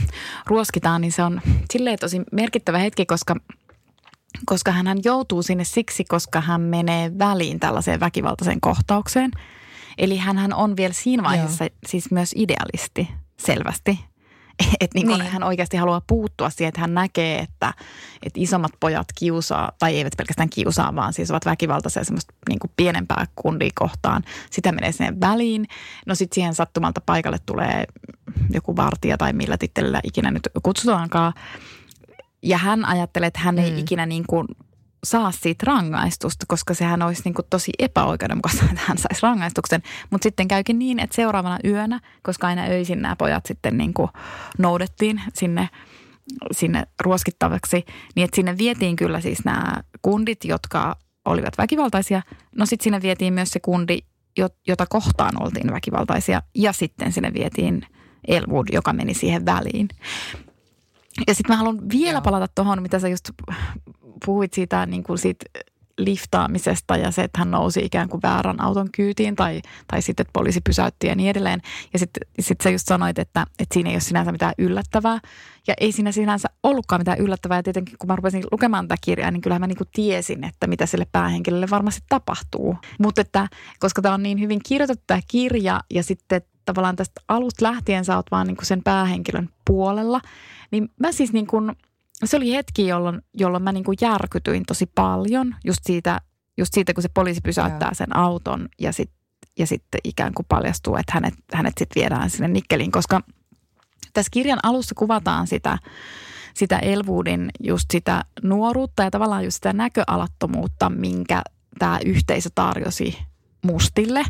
ruoskitaan, niin se on silleen tosi merkittävä hetki, koska koska hän joutuu sinne siksi, koska hän menee väliin tällaiseen väkivaltaiseen kohtaukseen. Eli hän on vielä siinä vaiheessa Joo. siis myös idealisti selvästi. Että niin niin. hän oikeasti haluaa puuttua siihen, että hän näkee, että, että isommat pojat kiusaa, tai eivät pelkästään kiusaa, vaan siis ovat väkivaltaisia semmoista niin kuin pienempää kundia kohtaan. Sitä menee sinne väliin. No sitten siihen sattumalta paikalle tulee joku vartija tai millä tittelillä ikinä nyt kutsutaankaan. Ja hän ajattelee, että hän ei mm. ikinä niin kuin saa siitä rangaistusta, koska sehän olisi niin kuin tosi epäoikeudenmukaista, että hän saisi rangaistuksen. Mutta sitten käykin niin, että seuraavana yönä, koska aina öisin nämä pojat sitten niin kuin noudettiin sinne, sinne ruoskittavaksi, niin että sinne vietiin kyllä siis nämä kundit, jotka olivat väkivaltaisia. No sitten sinne vietiin myös se kundi, jota kohtaan oltiin väkivaltaisia ja sitten sinne vietiin Elwood, joka meni siihen väliin. Ja sitten mä haluan vielä Joo. palata tuohon, mitä sä just puhuit siitä, niin kuin siitä liftaamisesta ja se, että hän nousi ikään kuin väärän auton kyytiin tai, tai sitten, että poliisi pysäytti ja niin edelleen. Ja sitten sit sä just sanoit, että, että siinä ei ole sinänsä mitään yllättävää. Ja ei siinä sinänsä ollutkaan mitään yllättävää. Ja tietenkin kun mä rupesin lukemaan tätä kirjaa, niin kyllähän mä niin kuin tiesin, että mitä sille päähenkilölle varmasti tapahtuu. Mutta että koska tämä on niin hyvin kirjoitettu tämä kirja ja sitten tavallaan tästä alusta lähtien sä oot vaan niin kuin sen päähenkilön puolella, niin mä siis niin kuin, se oli hetki, jolloin, jolloin mä niin kuin järkytyin tosi paljon just siitä, just siitä, kun se poliisi pysäyttää sen auton ja, sit, ja sitten ikään kuin paljastuu, että hänet, hänet sitten viedään sinne Nikkeliin, koska tässä kirjan alussa kuvataan sitä, sitä Elwoodin just sitä nuoruutta ja tavallaan just sitä näköalattomuutta, minkä tämä yhteisö tarjosi mustille.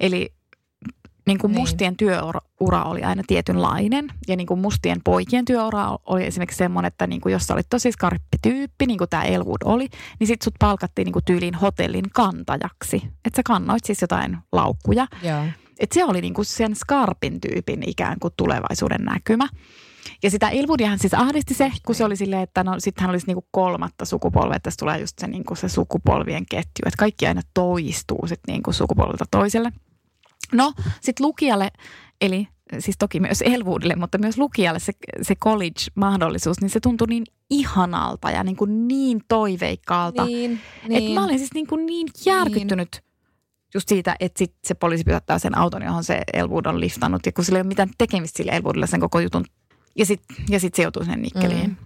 Eli niin kuin niin. mustien työura oli aina tietynlainen ja niin kuin mustien poikien työura oli esimerkiksi semmoinen, että niin kuin jos sä olit tosi skarppi tyyppi, niin kuin tämä Elwood oli, niin sit sut palkattiin niin kuin tyyliin hotellin kantajaksi. Että sä kannoit siis jotain laukkuja. Joo. Et se oli niin kuin sen skarpin tyypin ikään kuin tulevaisuuden näkymä. Ja sitä Ilwoodiahan siis ahdisti se, kun se oli silleen, että no sitten hän olisi niinku kolmatta sukupolvea, että tässä tulee just se, niinku se sukupolvien ketju, että kaikki aina toistuu sitten niinku sukupolvelta toiselle. No, sitten lukijalle, eli siis toki myös Elwoodille, mutta myös lukijalle se, se college-mahdollisuus, niin se tuntui niin ihanalta ja niin, kuin niin toiveikkaalta. Niin, niin. Että mä olin siis niin, kuin niin järkyttynyt niin. just siitä, että sit se poliisi pysäyttää sen auton, johon se Elwood on liftannut. Ja kun sillä ei ole mitään tekemistä sille Elwoodille sen koko jutun. Ja sitten ja sit se joutuu sen nikkeliin. Mm.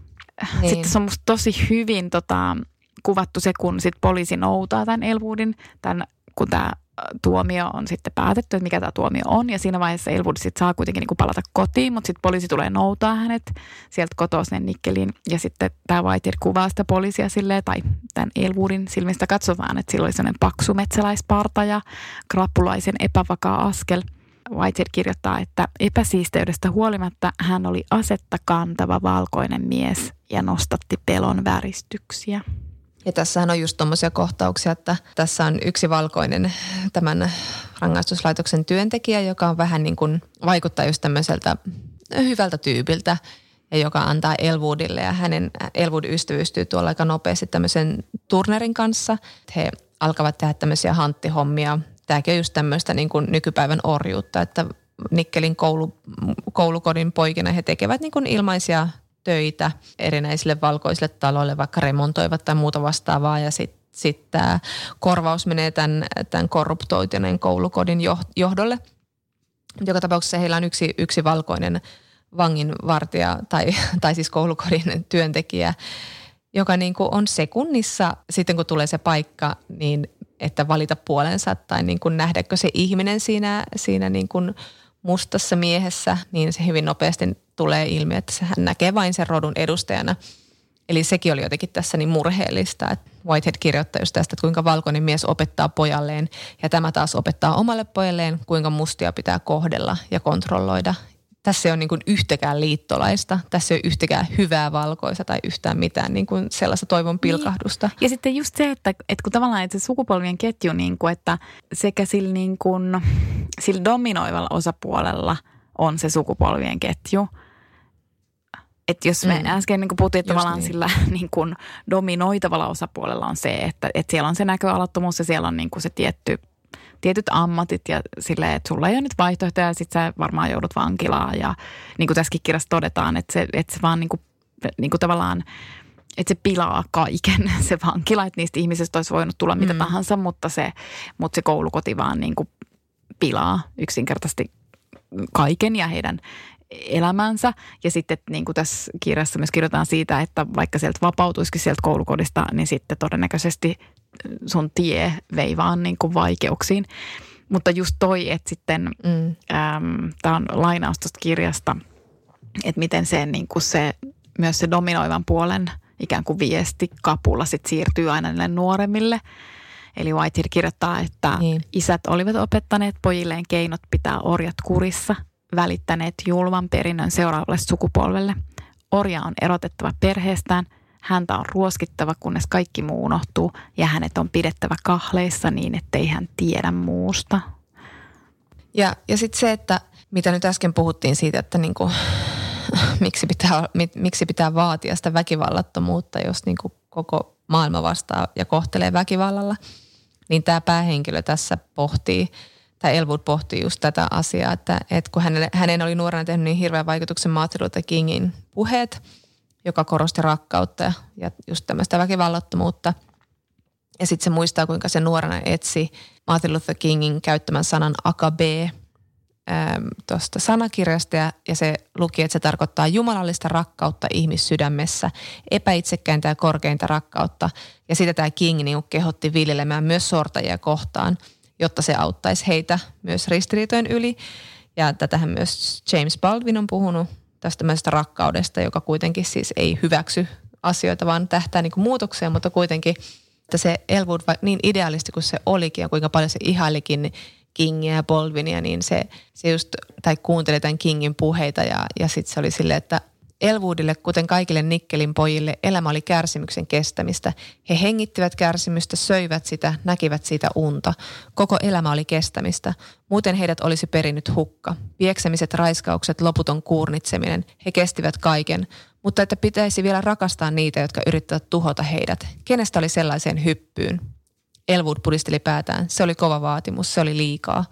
Niin. Sitten se on musta tosi hyvin tota, kuvattu se, kun sit poliisi noutaa tämän Elwoodin, tämän, kun tämä tuomio on sitten päätetty, että mikä tämä tuomio on. Ja siinä vaiheessa Elwood sitten saa kuitenkin niin kuin palata kotiin, mutta sitten poliisi tulee noutaa hänet sieltä kotoa sinne Nikkeliin. Ja sitten tämä Whitehead kuvaa sitä poliisia silleen, tai tämän Elwoodin silmistä katsotaan, että sillä oli sellainen paksu metsäläisparta ja krappulaisen epävakaa askel. Whitehead kirjoittaa, että epäsiisteydestä huolimatta hän oli asetta kantava valkoinen mies ja nostatti pelon väristyksiä. Ja tässähän on just tuommoisia kohtauksia, että tässä on yksi valkoinen tämän rangaistuslaitoksen työntekijä, joka on vähän niin kuin vaikuttaa just tämmöiseltä hyvältä tyypiltä ja joka antaa Elwoodille ja hänen Elwood ystävystyy tuolla aika nopeasti tämmöisen turnerin kanssa. He alkavat tehdä tämmöisiä hanttihommia. Tämäkin on just tämmöistä niin kuin nykypäivän orjuutta, että Nikkelin koulu, koulukodin poikina he tekevät niin kuin ilmaisia töitä erinäisille valkoisille taloille, vaikka remontoivat tai muuta vastaavaa ja sitten sit tämä korvaus menee tämän, tämän korruptoituneen koulukodin johdolle. Joka tapauksessa heillä on yksi, yksi valkoinen vanginvartija tai, tai siis koulukodin työntekijä, joka niin kuin on sekunnissa sitten kun tulee se paikka, niin että valita puolensa tai niin kuin nähdäkö se ihminen siinä, siinä niin kuin mustassa miehessä, niin se hyvin nopeasti tulee ilmi, että hän näkee vain sen rodun edustajana. Eli sekin oli jotenkin tässä niin murheellista, että Whitehead kirjoittaa just tästä, että kuinka valkoinen mies opettaa pojalleen ja tämä taas opettaa omalle pojalleen, kuinka mustia pitää kohdella ja kontrolloida tässä ei ole niin kuin yhtäkään liittolaista, tässä ei ole yhtäkään hyvää valkoista tai yhtään mitään niin kuin sellaista toivon niin. pilkahdusta. Niin. Ja sitten just se, että, että kun tavallaan että se sukupolvien ketju, niin kuin, että sekä sillä, niin kuin, sillä dominoivalla osapuolella on se sukupolvien ketju. Että jos me mm. äsken niin puhuttiin, että tavallaan niin. sillä niin kuin dominoitavalla osapuolella on se, että, että siellä on se näköalattomuus ja siellä on niin kuin se tietty – tietyt ammatit ja silleen, että sulla ei ole nyt vaihtoehtoja ja sit sä varmaan joudut vankilaan. Ja niin kuin tässäkin kirjassa todetaan, että se, että se vaan niin kuin, niin kuin tavallaan että se pilaa kaiken se vankila, että niistä ihmisistä olisi voinut tulla mitä mm. tahansa, mutta se, mutta se koulukoti vaan niin kuin pilaa yksinkertaisesti kaiken ja heidän elämänsä. Ja sitten niin kuin tässä kirjassa myös kirjoitetaan siitä, että vaikka sieltä vapautuisikin sieltä koulukodista, niin sitten todennäköisesti sun tie vei vaan niin kuin vaikeuksiin. Mutta just toi, että sitten, mm. tämä on lainaus tuosta kirjasta, että miten se, niin kuin se, myös se dominoivan puolen ikään kuin viesti kapulla sit siirtyy aina niille nuoremmille. Eli Whitehead kirjoittaa, että niin. isät olivat opettaneet pojilleen keinot pitää orjat kurissa, välittäneet julman perinnön seuraavalle sukupolvelle. Orja on erotettava perheestään – Häntä on ruoskittava, kunnes kaikki muu unohtuu ja hänet on pidettävä kahleissa niin, ettei hän tiedä muusta. Ja, ja sitten se, että mitä nyt äsken puhuttiin siitä, että niinku, miksi, pitää, miksi pitää vaatia sitä väkivallattomuutta, jos niinku koko maailma vastaa ja kohtelee väkivallalla, niin tämä päähenkilö tässä pohtii, tai Elwood pohtii just tätä asiaa, että, että kun hänelle, hänen oli nuorena tehnyt niin hirveän vaikutuksen Martin Luther Kingin puheet – joka korosti rakkautta ja just tämmöistä väkivallattomuutta. Ja sitten se muistaa, kuinka se nuorena etsi Martin Luther Kingin käyttämän sanan akabe tuosta sanakirjasta ja, ja se luki, että se tarkoittaa jumalallista rakkautta ihmissydämessä, epäitsekkäintä ja korkeinta rakkautta. Ja sitä tämä King niin kehotti viljelemään myös sortajia kohtaan, jotta se auttaisi heitä myös ristiriitojen yli. Ja tätähän myös James Baldwin on puhunut tästä rakkaudesta, joka kuitenkin siis ei hyväksy asioita, vaan tähtää niin muutokseen, mutta kuitenkin, että se Elwood, niin idealisti kuin se olikin ja kuinka paljon se ihailikin Kingia ja Baldwinia, niin se, se just, tai kuunteli tämän Kingin puheita ja, ja sitten se oli silleen, että Elwoodille, kuten kaikille Nikkelin pojille, elämä oli kärsimyksen kestämistä. He hengittivät kärsimystä, söivät sitä, näkivät siitä unta. Koko elämä oli kestämistä. Muuten heidät olisi perinnyt hukka. Vieksemiset, raiskaukset, loputon kuurnitseminen. He kestivät kaiken. Mutta että pitäisi vielä rakastaa niitä, jotka yrittävät tuhota heidät. Kenestä oli sellaiseen hyppyyn? Elwood pudisteli päätään. Se oli kova vaatimus, se oli liikaa.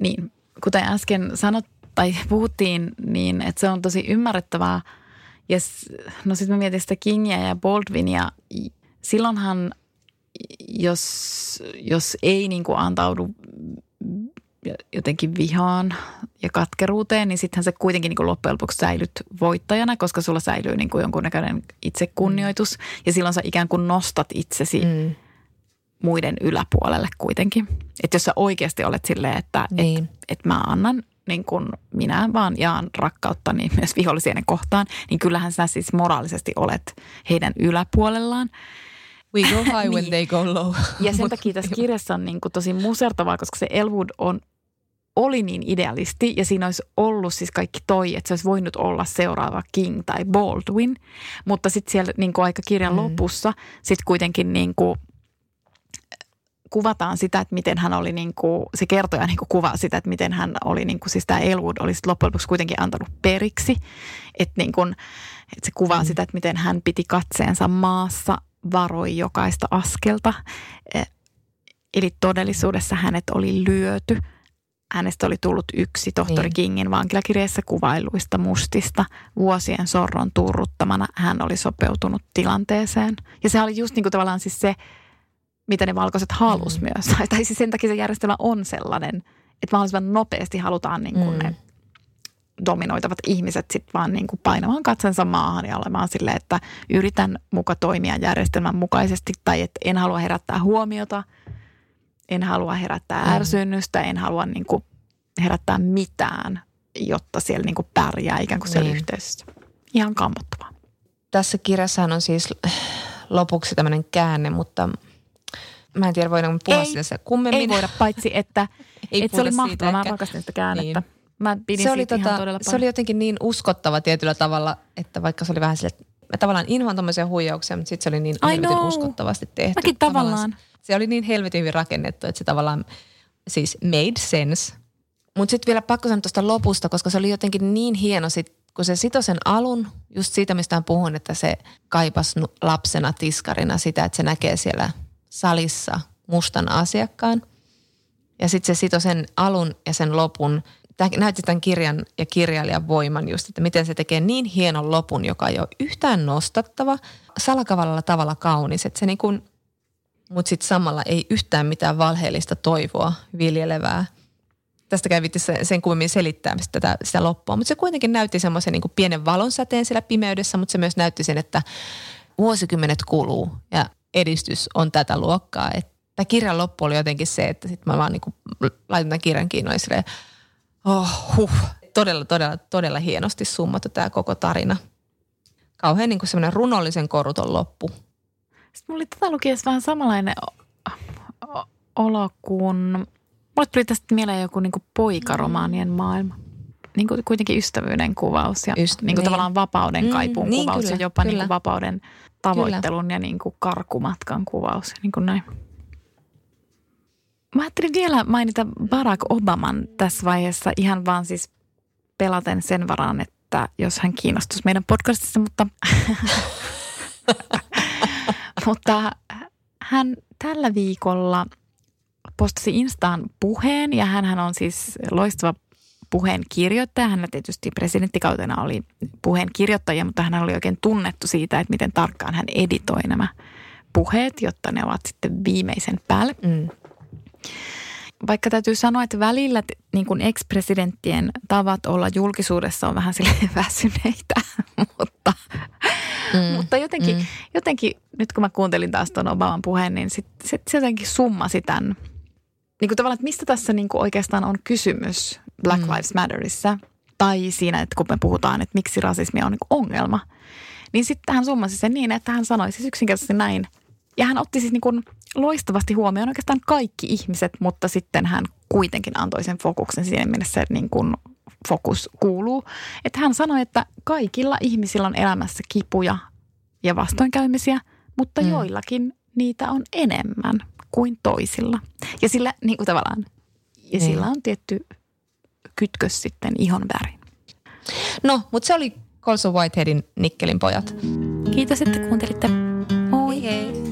Niin, kuten äsken sanot, tai puhuttiin, niin että se on tosi ymmärrettävää. Ja no sitten mä mietin sitä Kingia ja Baldwinia. Silloinhan, jos, jos ei niin kuin antaudu jotenkin vihaan ja katkeruuteen, niin sittenhän se kuitenkin niin kuin loppujen lopuksi säilyt voittajana, koska sulla säilyy niin kuin jonkunnäköinen itsekunnioitus. Ja silloin sä ikään kuin nostat itsesi mm. muiden yläpuolelle kuitenkin. Että jos sä oikeasti olet silleen, että niin. et, et mä annan niin kuin minä vaan jaan rakkautta niin myös vihollisieni kohtaan, niin kyllähän sä siis moraalisesti olet heidän yläpuolellaan. We go high niin. when they go low. ja sen takia tässä kirjassa on niin kuin tosi musertavaa, koska se Elwood on oli niin idealisti ja siinä olisi ollut siis kaikki toi, että se olisi voinut olla seuraava King tai Baldwin. Mutta sitten siellä niin kuin aika kirjan mm. lopussa sitten kuitenkin niin kuin kuvataan sitä, että miten hän oli, niin kuin, se kertoja niin kuin kuvaa sitä, että miten hän oli, niin kuin, siis tämä Elwood oli loppujen lopuksi kuitenkin antanut periksi. Että, niin kuin, että se kuvaa mm. sitä, että miten hän piti katseensa maassa, varoi jokaista askelta. E, eli todellisuudessa hänet oli lyöty. Hänestä oli tullut yksi tohtori niin. Kingin vankilakirjeessä kuvailuista mustista. Vuosien sorron turruttamana hän oli sopeutunut tilanteeseen. Ja se oli just niin kuin tavallaan siis se, mitä ne valkoiset halus mm. myös. Tai siis sen takia se järjestelmä on sellainen, että mahdollisimman nopeasti halutaan niin kuin mm. ne dominoitavat ihmiset sitten vaan niin kuin painamaan katsensa maahan ja olemaan silleen, että yritän muka toimia järjestelmän mukaisesti tai että en halua herättää huomiota, en halua herättää mm. ärsynnystä, en halua niin kuin herättää mitään, jotta siellä niin kuin pärjää ikään kuin siellä niin. yhteisössä. Ihan kammottavaa. Tässä kirjassahan on siis lopuksi tämmöinen käänne, mutta mä en tiedä voidaanko puhua ei, se kummemmin. Ei voida, paitsi että, että se oli mahtavaa. Mä rakastin sitä käännettä. Niin. Mä pidin se oli, tota, se oli jotenkin niin uskottava tietyllä tavalla, että vaikka se oli vähän sille, että mä tavallaan inhoan tommoisia huijauksia, mutta sitten se oli niin I helvetin know. uskottavasti tehty. Mäkin tavallaan. tavallaan. Se oli niin helvetin hyvin rakennettu, että se tavallaan siis made sense. Mutta sitten vielä pakko sanoa tuosta lopusta, koska se oli jotenkin niin hieno sit, kun se sitoi sen alun, just siitä mistä puhun, että se kaipas lapsena tiskarina sitä, että se näkee siellä salissa mustan asiakkaan. Ja sitten se sitoi sen alun ja sen lopun – tämä näytti tämän kirjan ja kirjailijan voiman just, että miten se tekee niin hienon lopun, joka ei ole yhtään nostattava, salakavalla tavalla kaunis, että se niin kuin, mutta sitten samalla ei yhtään mitään valheellista toivoa viljelevää. Tästä käy sen, sen kummemmin selittää tätä, sitä loppua, mutta se kuitenkin näytti semmoisen niin pienen valonsäteen siellä pimeydessä, mutta se myös näytti sen, että vuosikymmenet kuluu ja edistys on tätä luokkaa. Että kirjan loppu oli jotenkin se, että sitten mä vaan niin kuin laitan tämän kirjan kiinni ja silleen, Oh, huh. Todella, todella, todella hienosti summattu tämä koko tarina. Kauhean niin kuin semmoinen runollisen koruton loppu. Sitten mulla oli tätä lukiessa vähän samanlainen olo kuin... Mulle tuli tästä mieleen joku niin kuin poikaromaanien maailma. Niin kuin kuitenkin ystävyyden kuvaus ja Yst, niin kuin niin. tavallaan vapauden mm, kaipuun niin, kuvaus kyllä, ja jopa Niin kuin vapauden tavoittelun kyllä. ja niin kuin karkumatkan kuvaus. Niin kuin näin. Mä ajattelin vielä mainita Barack Obaman tässä vaiheessa ihan vaan siis pelaten sen varaan, että jos hän kiinnostuisi meidän podcastissa, mutta, mutta hän tällä viikolla postasi Instaan puheen ja hän on siis loistava puheen kirjoittaja. Hän tietysti presidenttikautena oli puheen kirjoittaja, mutta hän oli oikein tunnettu siitä, että miten tarkkaan hän editoi nämä puheet, jotta ne ovat sitten viimeisen päälle. Mm. Vaikka täytyy sanoa, että välillä niin kuin ex-presidenttien tavat olla julkisuudessa on vähän sille väsyneitä, mutta, mm, mutta jotenkin, mm. jotenkin nyt kun mä kuuntelin taas tuon Obaman puheen, niin sit, sit, se jotenkin summasi tämän. Niin kuin tavallaan, että mistä tässä niin kuin oikeastaan on kysymys Black mm. Lives Matterissa tai siinä, että kun me puhutaan, että miksi rasismi on niin kuin ongelma, niin sitten hän summasi sen niin, että hän sanoi siis yksinkertaisesti näin. Ja hän otti siis niin kuin loistavasti huomioon oikeastaan kaikki ihmiset, mutta sitten hän kuitenkin antoi sen fokuksen siinä mielessä, että niin kuin fokus kuuluu. Että hän sanoi, että kaikilla ihmisillä on elämässä kipuja ja vastoinkäymisiä, mutta mm. joillakin niitä on enemmän kuin toisilla. Ja sillä niin kuin tavallaan, ja sillä on tietty kytkös sitten ihon värin. No, mutta se oli Colson Whiteheadin Nikkelin pojat. Kiitos, että kuuntelitte. Moi hei.